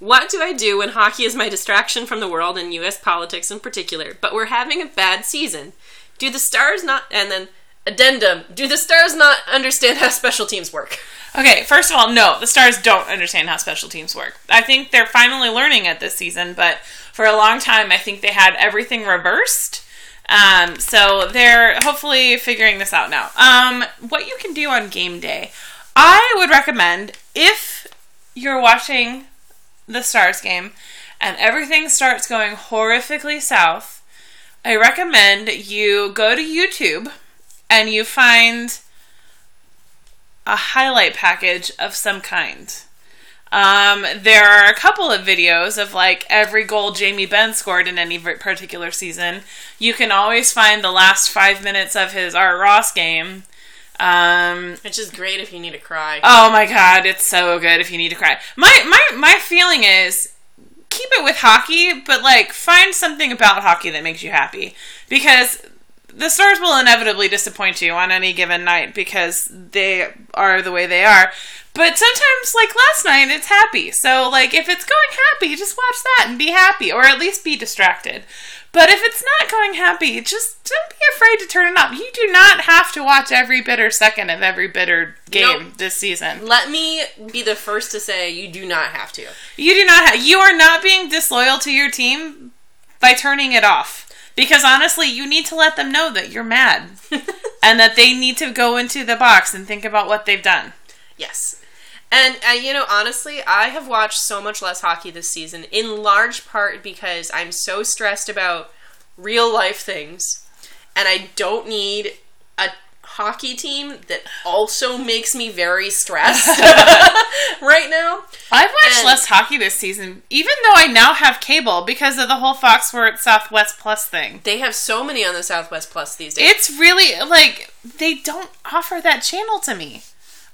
B: What do I do when hockey is my distraction from the world and U.S. politics in particular? But we're having a bad season. Do the Stars not? And then addendum: Do the Stars not understand how special teams work?
A: Okay, first of all, no, the Stars don't understand how special teams work. I think they're finally learning it this season, but for a long time, I think they had everything reversed. Um, so they're hopefully figuring this out now. Um, what you can do on game day, I would recommend if you're watching the Stars game and everything starts going horrifically south, I recommend you go to YouTube and you find a highlight package of some kind. Um, there are a couple of videos of like every goal Jamie Benn scored in any particular season. You can always find the last five minutes of his Art Ross game. Um,
B: Which is great if you need to cry.
A: oh my god, it's so good if you need to cry. My my my feeling is keep it with hockey, but like find something about hockey that makes you happy because the stars will inevitably disappoint you on any given night because they are the way they are. But sometimes, like last night, it's happy. So, like, if it's going happy, just watch that and be happy, or at least be distracted. But if it's not going happy, just don't be afraid to turn it up. You do not have to watch every bitter second of every bitter game
B: Nope.
A: this season.
B: Let me be the first to say you do not have to.
A: You do not have. You are not being disloyal to your team by turning it off. Because honestly, you need to let them know that you're mad and that they need to go into the box and think about what they've done.
B: Yes. And, uh, you know, honestly, I have watched so much less hockey this season, in large part because I'm so stressed about real life things, and I don't need hockey team that also makes me very stressed right now.
A: I've watched
B: And-
A: less hockey this season, even though I now have cable because of the whole Fox Sports Southwest Plus thing.
B: They have so many on the Southwest Plus these days.
A: It's really like they don't offer that channel to me.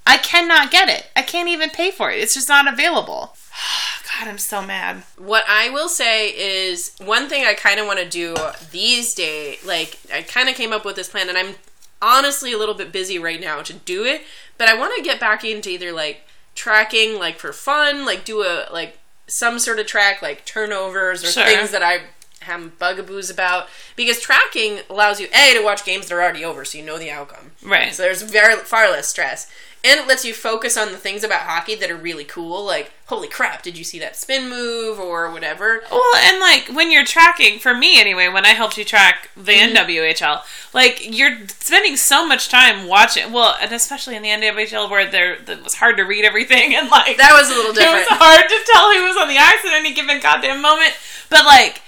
A: I cannot get it. I can't even pay for it. It's just not available. God, I'm so mad.
B: What I will say is one thing I kind of want to do these days. Like I kind of came up with this plan, and I'm honestly a little bit busy right now to do it. But I want to get back into either like tracking, like for fun, like do a like some sort of track, like turnovers or
A: Sure.
B: things that I have bugaboos about. Because tracking allows you a to watch games that are already over, so you know the outcome.
A: Right.
B: So there's very far less stress. And it lets you focus on the things about hockey that are really cool, like, holy crap, did you see that spin move or whatever?
A: Well, and like when you're tracking, for me anyway, when I helped you track the mm-hmm. NWHL, like you're spending so much time watching. Well, and especially in the NWHL where there it was hard to read everything and like
B: That was a little different.
A: it was hard to tell who was on the ice at any given goddamn moment. But like.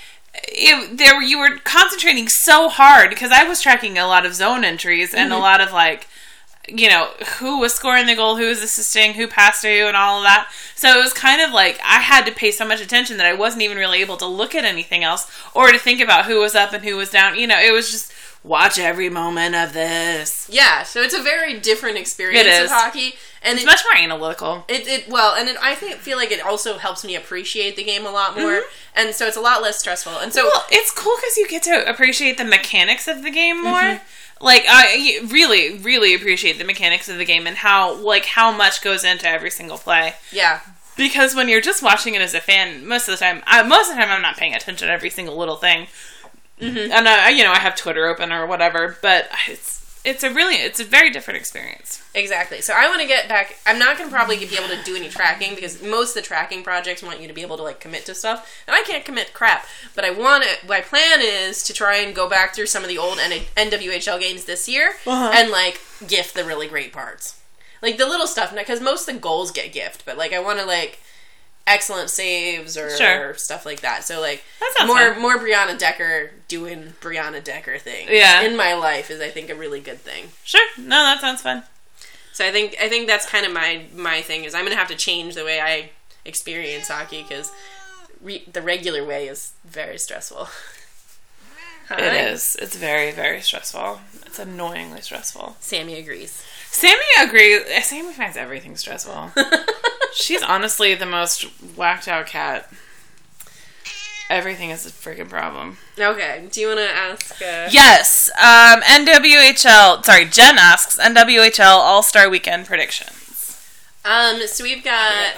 A: It, there you were concentrating so hard because I was tracking a lot of zone entries and a mm-hmm. lot of like you know, who was scoring the goal, who was assisting, who passed to who, and all of that. So it was kind of like I had to pay so much attention that I wasn't even really able to look at anything else or to think about who was up and who was down. You know, it was just watch every moment of this.
B: Yeah, so it's a very different experience
A: It
B: of hockey. And
A: It's
B: it,
A: much more analytical.
B: it, it well, and it, I think feel like it also helps me appreciate the game a lot more,
A: Mm-hmm.
B: and so it's a lot less stressful. And so
A: Well, it's cool because you get to appreciate the mechanics of the game more.
B: Mm-hmm.
A: Like I really, really appreciate the mechanics of the game and how like how much goes into every single play.
B: yeah,
A: because when you're just watching it as a fan, most of the time, I, most of the time, I'm not paying attention to every single little thing.
B: Mm-hmm.
A: And I, you know, I have Twitter open or whatever, but it's it's a really it's a very different experience.
B: Exactly. So I want to get back. I'm not going to probably be able to do any tracking because most of the tracking projects want you to be able to like commit to stuff, and I can't commit crap. But I want to. My plan is to try and go back through some of the old N- NWHL games this year
A: Uh-huh.
B: and like gift the really great parts, like the little stuff. Because most of the goals get gift, but like I want to like excellent saves or,
A: Sure.
B: stuff like that. So like more
A: fun.
B: more Brianna Decker doing Brianna Decker things.
A: Yeah.
B: in my life is I think a really good thing.
A: Sure, no, that sounds fun.
B: So I think I think that's kind of my my thing is I'm gonna have to change the way I experience hockey because re- the regular way is very stressful.
A: It is. It's very very stressful. It's annoyingly stressful.
B: Sammy agrees.
A: Sammy agrees. Sammy finds everything stressful. She's honestly the most whacked out cat. Everything is a freaking problem.
B: Okay. Do you want to ask? Uh,
A: Yes. Um, NWHL. Sorry, Jen asks NWHL All Star Weekend predictions.
B: Um. So we've got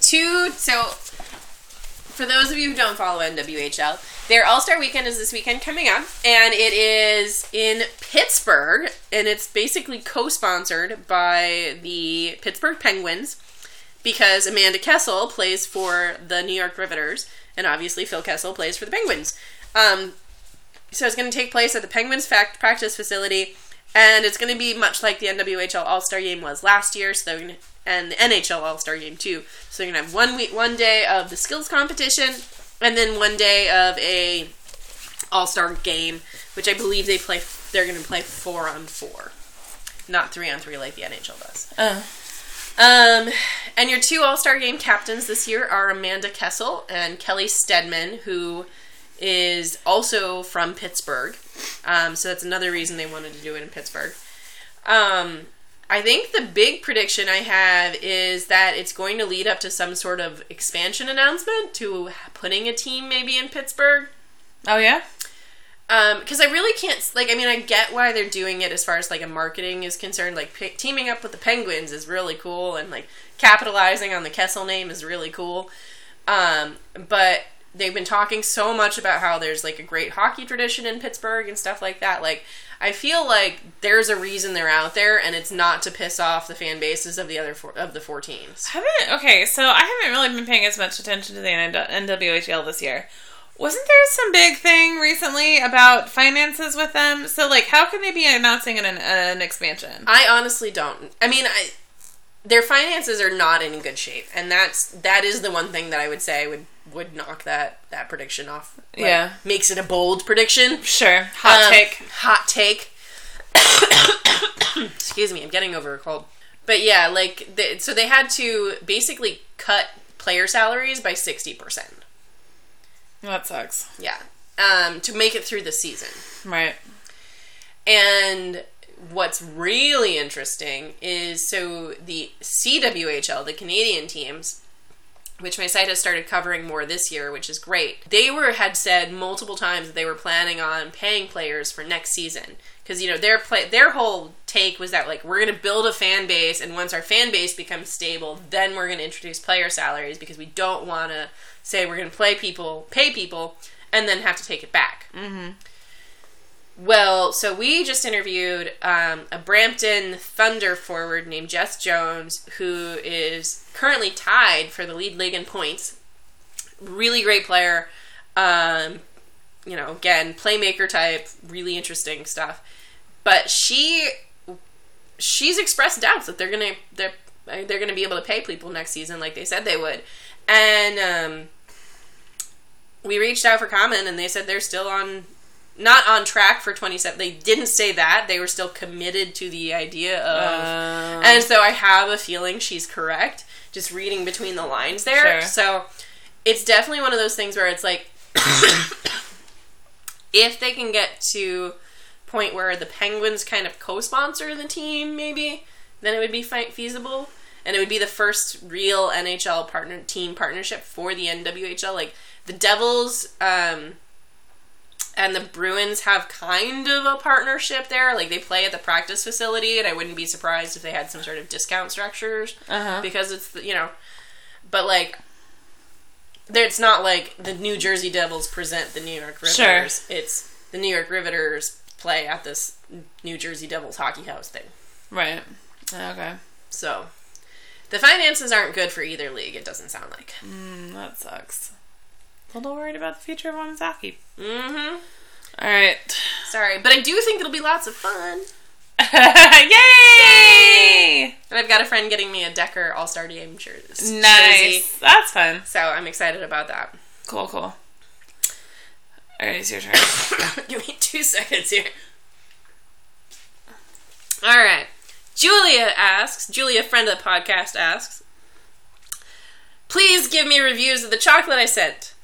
B: two. So for those of you who don't follow NWHL, their All Star Weekend is this weekend coming up, and it is in Pittsburgh, and it's basically co-sponsored by the Pittsburgh Penguins because Amanda Kessel plays for the New York Riveters, and obviously Phil Kessel plays for the Penguins. Um, so it's going to take place at the Penguins fact practice facility, and it's going to be much like the NWHL All Star Game was last year. So to, and the NHL All Star Game too. So they're going to have one week, one day of the skills competition, and then one day of a All Star game, which I believe they play. They're going to play four on four, not three on three like the NHL does.
A: Uh,
B: Um, and your two All Star Game captains this year are Amanda Kessel and Kelley Steadman, who is also from Pittsburgh. Um, so that's another reason they wanted to do it in Pittsburgh. Um, I think the big prediction I have is that it's going to lead up to some sort of expansion announcement to putting a team maybe in Pittsburgh
A: oh yeah.
B: Because I really can't like I mean I get why they're doing it as far as like a marketing is concerned like p- teaming up with the Penguins is really cool and like capitalizing on the Kessel name is really cool um, but they've been talking so much about how there's like a great hockey tradition in Pittsburgh and stuff like that like I feel like there's a reason they're out there and it's not to piss off the fan bases of the other four, of the four teams
A: Haven't okay, so I haven't really been paying as much attention to the NWHL this year. Wasn't there some big thing recently about finances with them? So like, how can they be announcing an an expansion?
B: I honestly don't. I mean, I, their finances are not in good shape, and that's that is the one thing that I would say would would knock that that prediction off. Like,
A: Yeah.
B: makes it a bold prediction.
A: Sure, hot
B: Um,
A: take.
B: Hot take. Excuse me, I'm getting over a cold. But yeah, like the, so they had to basically cut player salaries by sixty percent.
A: That sucks.
B: Yeah, um, to make it through the season.
A: Right.
B: And what's really interesting is so the CWHL, the Canadian teams, which my site has started covering more this year, which is great. They were had said multiple times that they were planning on paying players for next season because you know their play their whole take was that like we're going to build a fan base and once our fan base becomes stable, then we're going to introduce player salaries because we don't want to say we're going to play people, pay people, and then have to take it back. Mm-hmm. Well, so we just interviewed um, a Brampton Thunder forward named Jess Jones, who is currently tied for the lead league in points. Really great player. Um, you know, again, playmaker type, really interesting stuff. But she she's expressed doubts that they're gonna they're they're gonna be able to pay people next season like they said they would, and um, we reached out for comment and they said they're still on not on track for 27 they didn't say that they were still committed to the idea of
A: Um,
B: and so i have a feeling she's correct just reading between the lines there.
A: Sure.
B: so it's definitely one of those things where it's like if they can get to point where the penguins kind of co-sponsor the team maybe then it would be feasible. And it would be the first real nhl partner team partnership for the nwhl like the devils um and the Bruins have kind of a partnership there. Like they play at the practice facility, and I wouldn't be surprised if they had some sort of discount structures
A: uh-huh.
B: because it's you know, but like, there it's not like the New Jersey Devils present the New York Riveters.
A: Sure.
B: It's the New York Riveters play at this New Jersey Devils hockey house thing.
A: Right. Okay.
B: So the finances aren't good for either league. It doesn't sound like.
A: Mm, that sucks. A little worried about the future of hockey.
B: Mm-hmm.
A: All right.
B: Sorry, but I do think it'll be lots of fun.
A: Yay!
B: And I've got a friend getting me a Decker All Star Game jer- jersey.
A: Nice. That's fun.
B: So I'm excited about that.
A: Cool, cool. All right, it's your turn.
B: Give me two seconds here. All right. Julia asks, Julia, friend of the podcast, asks, please give me reviews of the chocolate I sent.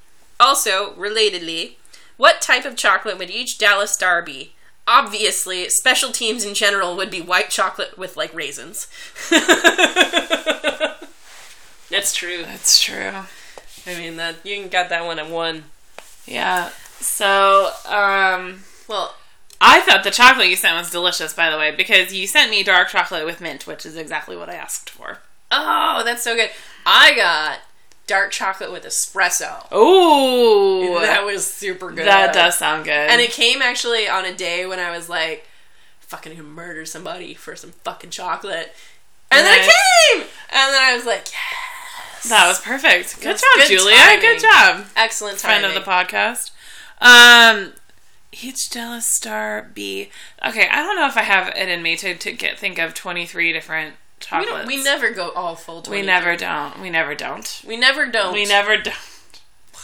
B: Also, relatedly, what type of chocolate would each Dallas star be? Obviously, special teams in general would be white chocolate with like raisins. That's true.
A: That's true.
B: I mean that you got that one at one.
A: Yeah. So, um,
B: Well,
A: I thought the chocolate you sent was delicious, by the way, because you sent me dark chocolate with mint, which is exactly what I asked for.
B: Oh, that's so good. I got dark chocolate with espresso.
A: Ooh,
B: that was super good.
A: that does sound good.
B: And it came actually on a day when I was like, fucking gonna murder somebody for some fucking chocolate. And then it came! And then I was like, yes.
A: that was perfect. Good
B: That's
A: job,
B: good
A: Julia.
B: timing.
A: Good job.
B: Excellent
A: friend of the podcast. Um, each Dallas star B. Okay, I don't know if I have it in me to, to get think of twenty three different
B: we, don't, we never go all full 20.
A: We never don't. We never don't.
B: We never don't.
A: We never don't.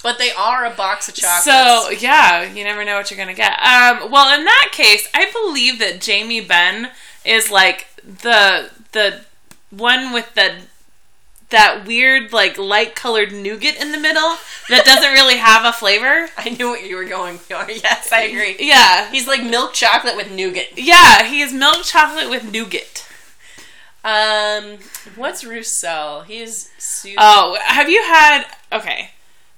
B: But they are a box of chocolates.
A: So yeah, you never know what you're gonna get. Um, well, in that case, I believe that Jamie Benn is like the the one with the that weird like light colored nougat in the middle that doesn't really have a flavor.
B: I knew what you were going for. Yes, I agree.
A: Yeah,
B: He's like milk chocolate with nougat.
A: yeah, he is milk chocolate with nougat.
B: Um, what's Roussel? He's super.
A: Oh, have you had? Okay,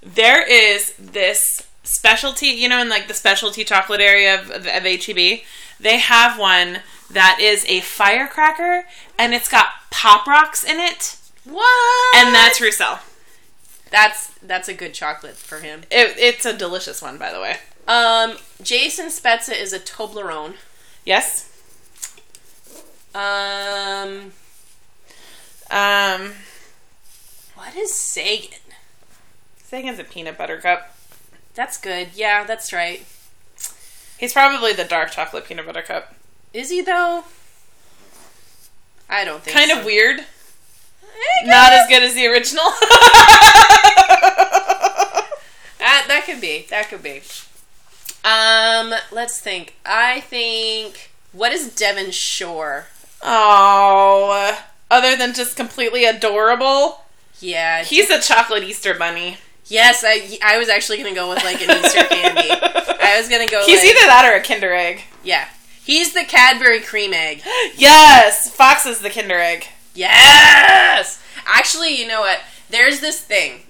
A: there is this specialty. You know, in like the specialty chocolate area of, of, of HEB, they have one that is a firecracker, and it's got pop rocks in it,
B: what?
A: and that's Roussel.
B: that's that's a good chocolate for him.
A: It, it's a delicious one, by the way.
B: Um, Jason Spezza is a Toblerone.
A: Yes.
B: Um,
A: Um,
B: what is Seguin?
A: Seguin's a peanut butter cup.
B: That's good. Yeah, that's right.
A: He's probably the dark chocolate peanut butter cup.
B: Is he though? I don't think
A: Kind
B: so.
A: of weird.
B: Eh,
A: Not as good as the original.
B: That that could be. That could be. Um, let's think. I think what is Devin Shore?
A: Oh, other than just completely adorable,
B: Yeah.
A: he's a chocolate Easter bunny.
B: yes, I I was actually gonna go with like an Easter candy. I was gonna go.
A: He's
B: like,
A: either that or a Kinder Egg.
B: yeah. He's the Cadbury cream egg.
A: Yes, Fox is the Kinder Egg.
B: Yes. Actually, you know what? There's this thing,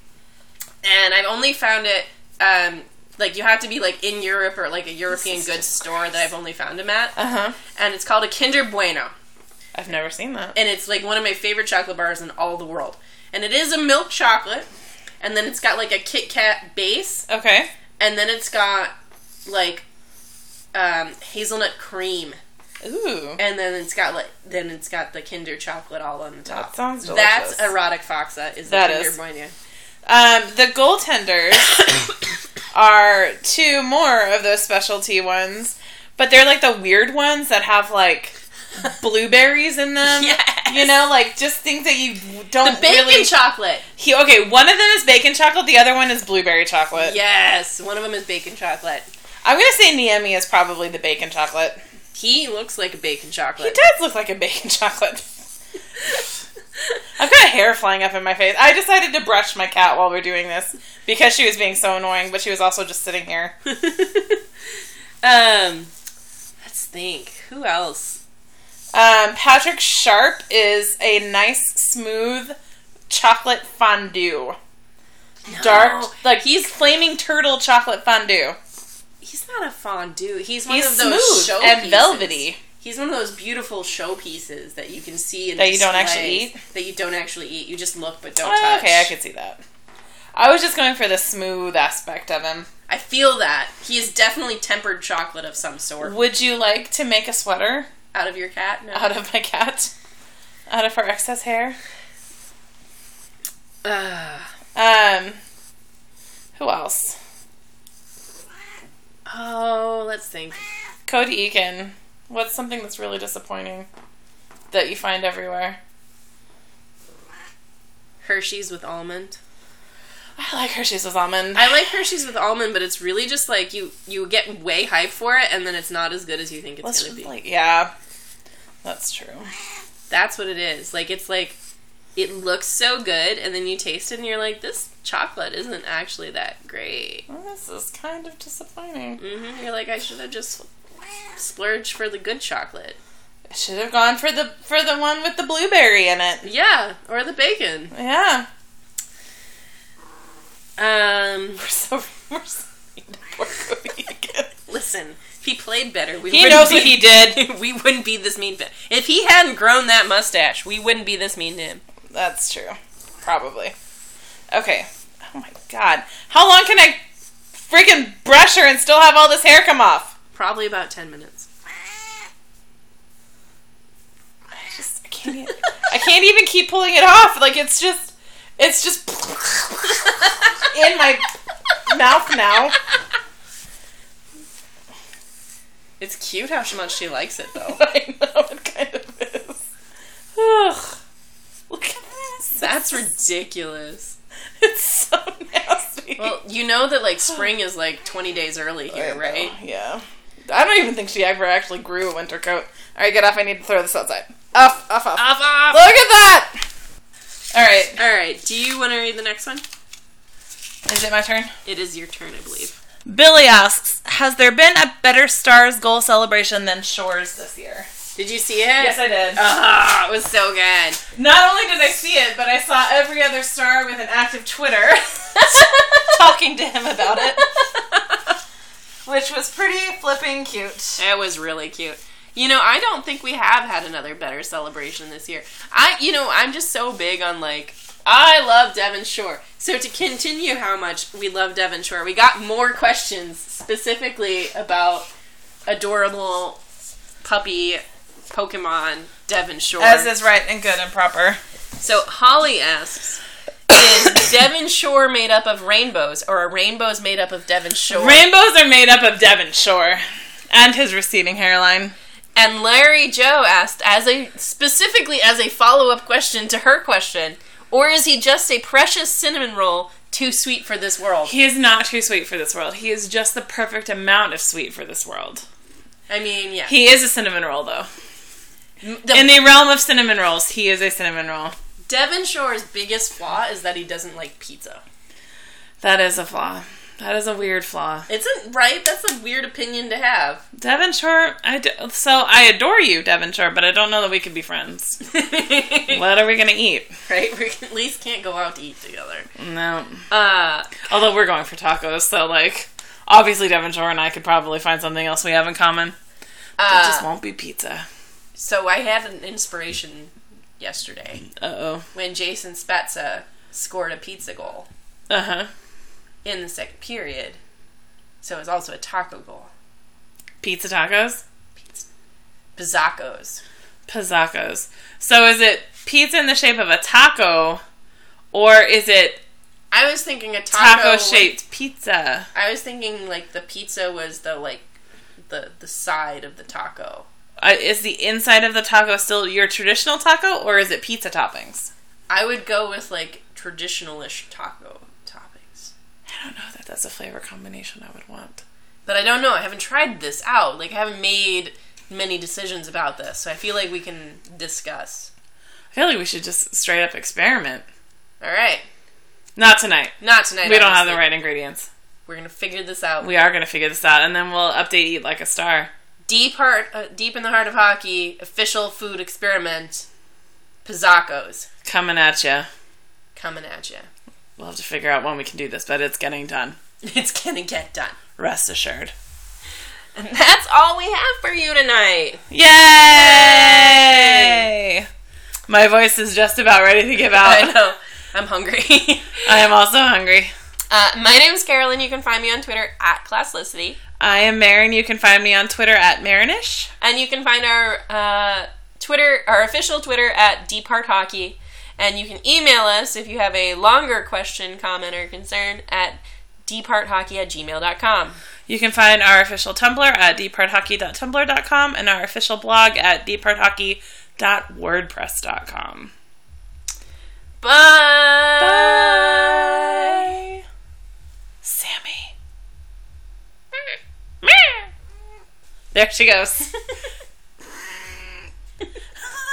B: and I've only found it. Um, like you have to be like in Europe or like a European goods store that I've only found them at,
A: Uh huh.
B: and it's called a Kinder Bueno.
A: I've never seen that.
B: and it's like one of my favorite chocolate bars in all the world. And it is a milk chocolate, and then it's got like a Kit Kat base,
A: Okay.
B: and then it's got like um, hazelnut cream,
A: Ooh.
B: and then it's got like then it's got the Kinder chocolate all on the top.
A: That sounds delicious.
B: That's erotic Faksa. Is the
A: That is. Um, the goaltenders are two more of those specialty ones, but they're like the weird ones that have like blueberries in them.
B: Yes.
A: You know, like just things that you don't
B: The bacon
A: really.
B: chocolate.
A: he, okay, one of them is bacon chocolate. The other one is blueberry chocolate.
B: Yes, one of them is bacon chocolate.
A: I'm gonna say Niemi is probably the bacon chocolate.
B: He looks like a bacon chocolate.
A: He does look like a bacon chocolate. I've got hair flying up in my face. I decided to brush my cat while we're doing this because she was being so annoying, but she was also just sitting here.
B: um, let's think. Who else?
A: Um, Patrick Sharp is a nice, smooth chocolate fondue. Dark, like he's flaming turtle chocolate fondue.
B: He's not a fondue. He's one
A: He's
B: of those
A: smooth and velvety.
B: He's one of those beautiful showpieces that you can see in
A: That you don't actually eat?
B: That you don't actually eat. You just look but don't
A: Oh,
B: touch.
A: okay, I could see that. I was just going for the smooth aspect of him.
B: I feel that he is definitely tempered chocolate of some sort.
A: Would you like to make a sweater
B: Out of your cat? No.
A: out of my cat? Out of her excess hair?
B: Ugh.
A: Um, who else?
B: oh, let's think.
A: Cody Eakin. What's something that's really disappointing that you find everywhere?
B: Hershey's with almond.
A: I like Hershey's with almond.
B: I like Hershey's with almond, but it's really just like you you get way hyped for it, and then it's not as good as you think it's
A: Let's
B: gonna be.
A: like yeah, that's true.
B: That's what it is. Like it's like it looks so good, and then you taste it, and you're like, this chocolate isn't actually that great.
A: Well, this is kind of disappointing.
B: hmm You're like, I should have just splurged for the good chocolate.
A: I should have gone for the for the one with the blueberry in it.
B: Yeah, or the bacon.
A: Yeah,
B: Um,
A: we're so we're so mean to poor Cody Eakin.
B: listen, if he played better, we
A: He knows
B: be,
A: what he did.
B: we wouldn't be this mean. If he hadn't grown that mustache, we wouldn't be this mean to him.
A: That's true, probably. Okay. Oh my god. How long can I freaking brush her and still have all this hair come off?
B: Probably about 10 minutes.
A: I just I can't. I can't even keep pulling it off. Like it's just, it's just in my mouth now.
B: It's cute how much she likes it, though.
A: I know it kind of is. Ugh. Look at this.
B: That's ridiculous.
A: It's so nasty.
B: Well, you know that like spring is like 20 days early here, right?
A: Yeah. I don't even think she ever actually grew a winter coat. All right, get off. I need to throw this outside. Off, off, off.
B: Off, off.
A: Look at that. All right.
B: All right. Do you want to read the next one?
A: Is it my turn?
B: It is your turn, I believe.
A: Billy asks, "Has there been a better Stars goal celebration than Shores this year?"
B: Did you see it?
A: Yes, I did.
B: Ah, it was so good.
A: Not only did I see it, but I saw every other star with an active Twitter talking to him about it, which was pretty flipping cute.
B: It was really cute. You know, I don't think we have had another better celebration this year. I, you know, I'm just so big on like, I love Devin Shore. So to continue how much we love Devin Shore, we got more questions specifically about adorable puppy Pokemon Devin Shore.
A: As is right and good and proper.
B: So Holly asks, is Devin Shore made up of rainbows, or are rainbows made up of Devin Shore?
A: Rainbows are made up of Devin Shore and his receding hairline.
B: And Larry Joe asked, as a specifically as a follow up question to her question, or is he just a precious cinnamon roll too sweet for this world?
A: He is not too sweet for this world. He is just the perfect amount of sweet for this world.
B: I mean, yeah.
A: He is a cinnamon roll, though.
B: The,
A: In the realm of cinnamon rolls, he is a cinnamon roll.
B: Devin Shore's biggest flaw is that he doesn't like pizza.
A: That is a flaw. That is a weird flaw.
B: It's a, right. That's a weird opinion to have.
A: Devin Shore, I d- so I adore you, Devin Shore, but I don't know that we could be friends. what are we gonna eat?
B: right? We at least can't go out to eat together.
A: No.
B: Uh,
A: Although we're going for tacos, so like, obviously Devin Shore and I could probably find something else we have in common. It
B: uh,
A: just won't be pizza.
B: so I had an inspiration yesterday
A: Uh oh.
B: when Jason Spezza scored a pizza goal
A: Uh huh.
B: In the second period. So it was also a taco goal.
A: Pizza tacos?
B: Pizzacos.
A: Pizzacos. So is it pizza in the shape of a taco, or is it
B: I was thinking a taco,
A: taco shaped pizza?
B: I was thinking like the pizza was the like the the side of the taco.
A: Uh, is the inside of the taco still your traditional taco, or is it pizza toppings?
B: I would go with like traditionalish taco.
A: I don't know that that's a flavor combination I would want.
B: But I don't know. I haven't tried this out. Like I haven't made many decisions about this. So I feel like we can discuss.
A: I feel like we should just straight up experiment.
B: All right.
A: Not tonight.
B: Not tonight.
A: We don't have the right ingredients.
B: We're gonna figure this out.
A: We are going to figure this out, and then we'll update Eat Like a Star.
B: deep heart, uh, deep in the heart of hockey, official food experiment. Pizzacos
A: Coming at you.
B: coming at you.
A: We'll have to figure out when we can do this, but it's getting done.
B: It's gonna get done.
A: Rest assured.
B: And that's all we have for you tonight.
A: Yay! My voice is just about ready to give out.
B: I know. I'm hungry.
A: I am also hungry.
B: uh, my name is Carolyn. You can find me on Twitter at Classlicity.
A: I am Marin. You can find me on Twitter at Marinish.
B: And you can find our uh, Twitter, our official Twitter at Deep Heart Hockey. And you can email us if you have a longer question, comment, or concern at deephearthockey at gmail.com.
A: You can find our official Tumblr at deephearthockey.tumblr.com and our official blog at deephearthockey.wordpress.com.
B: Bye.
A: Bye. Sammy. There she goes.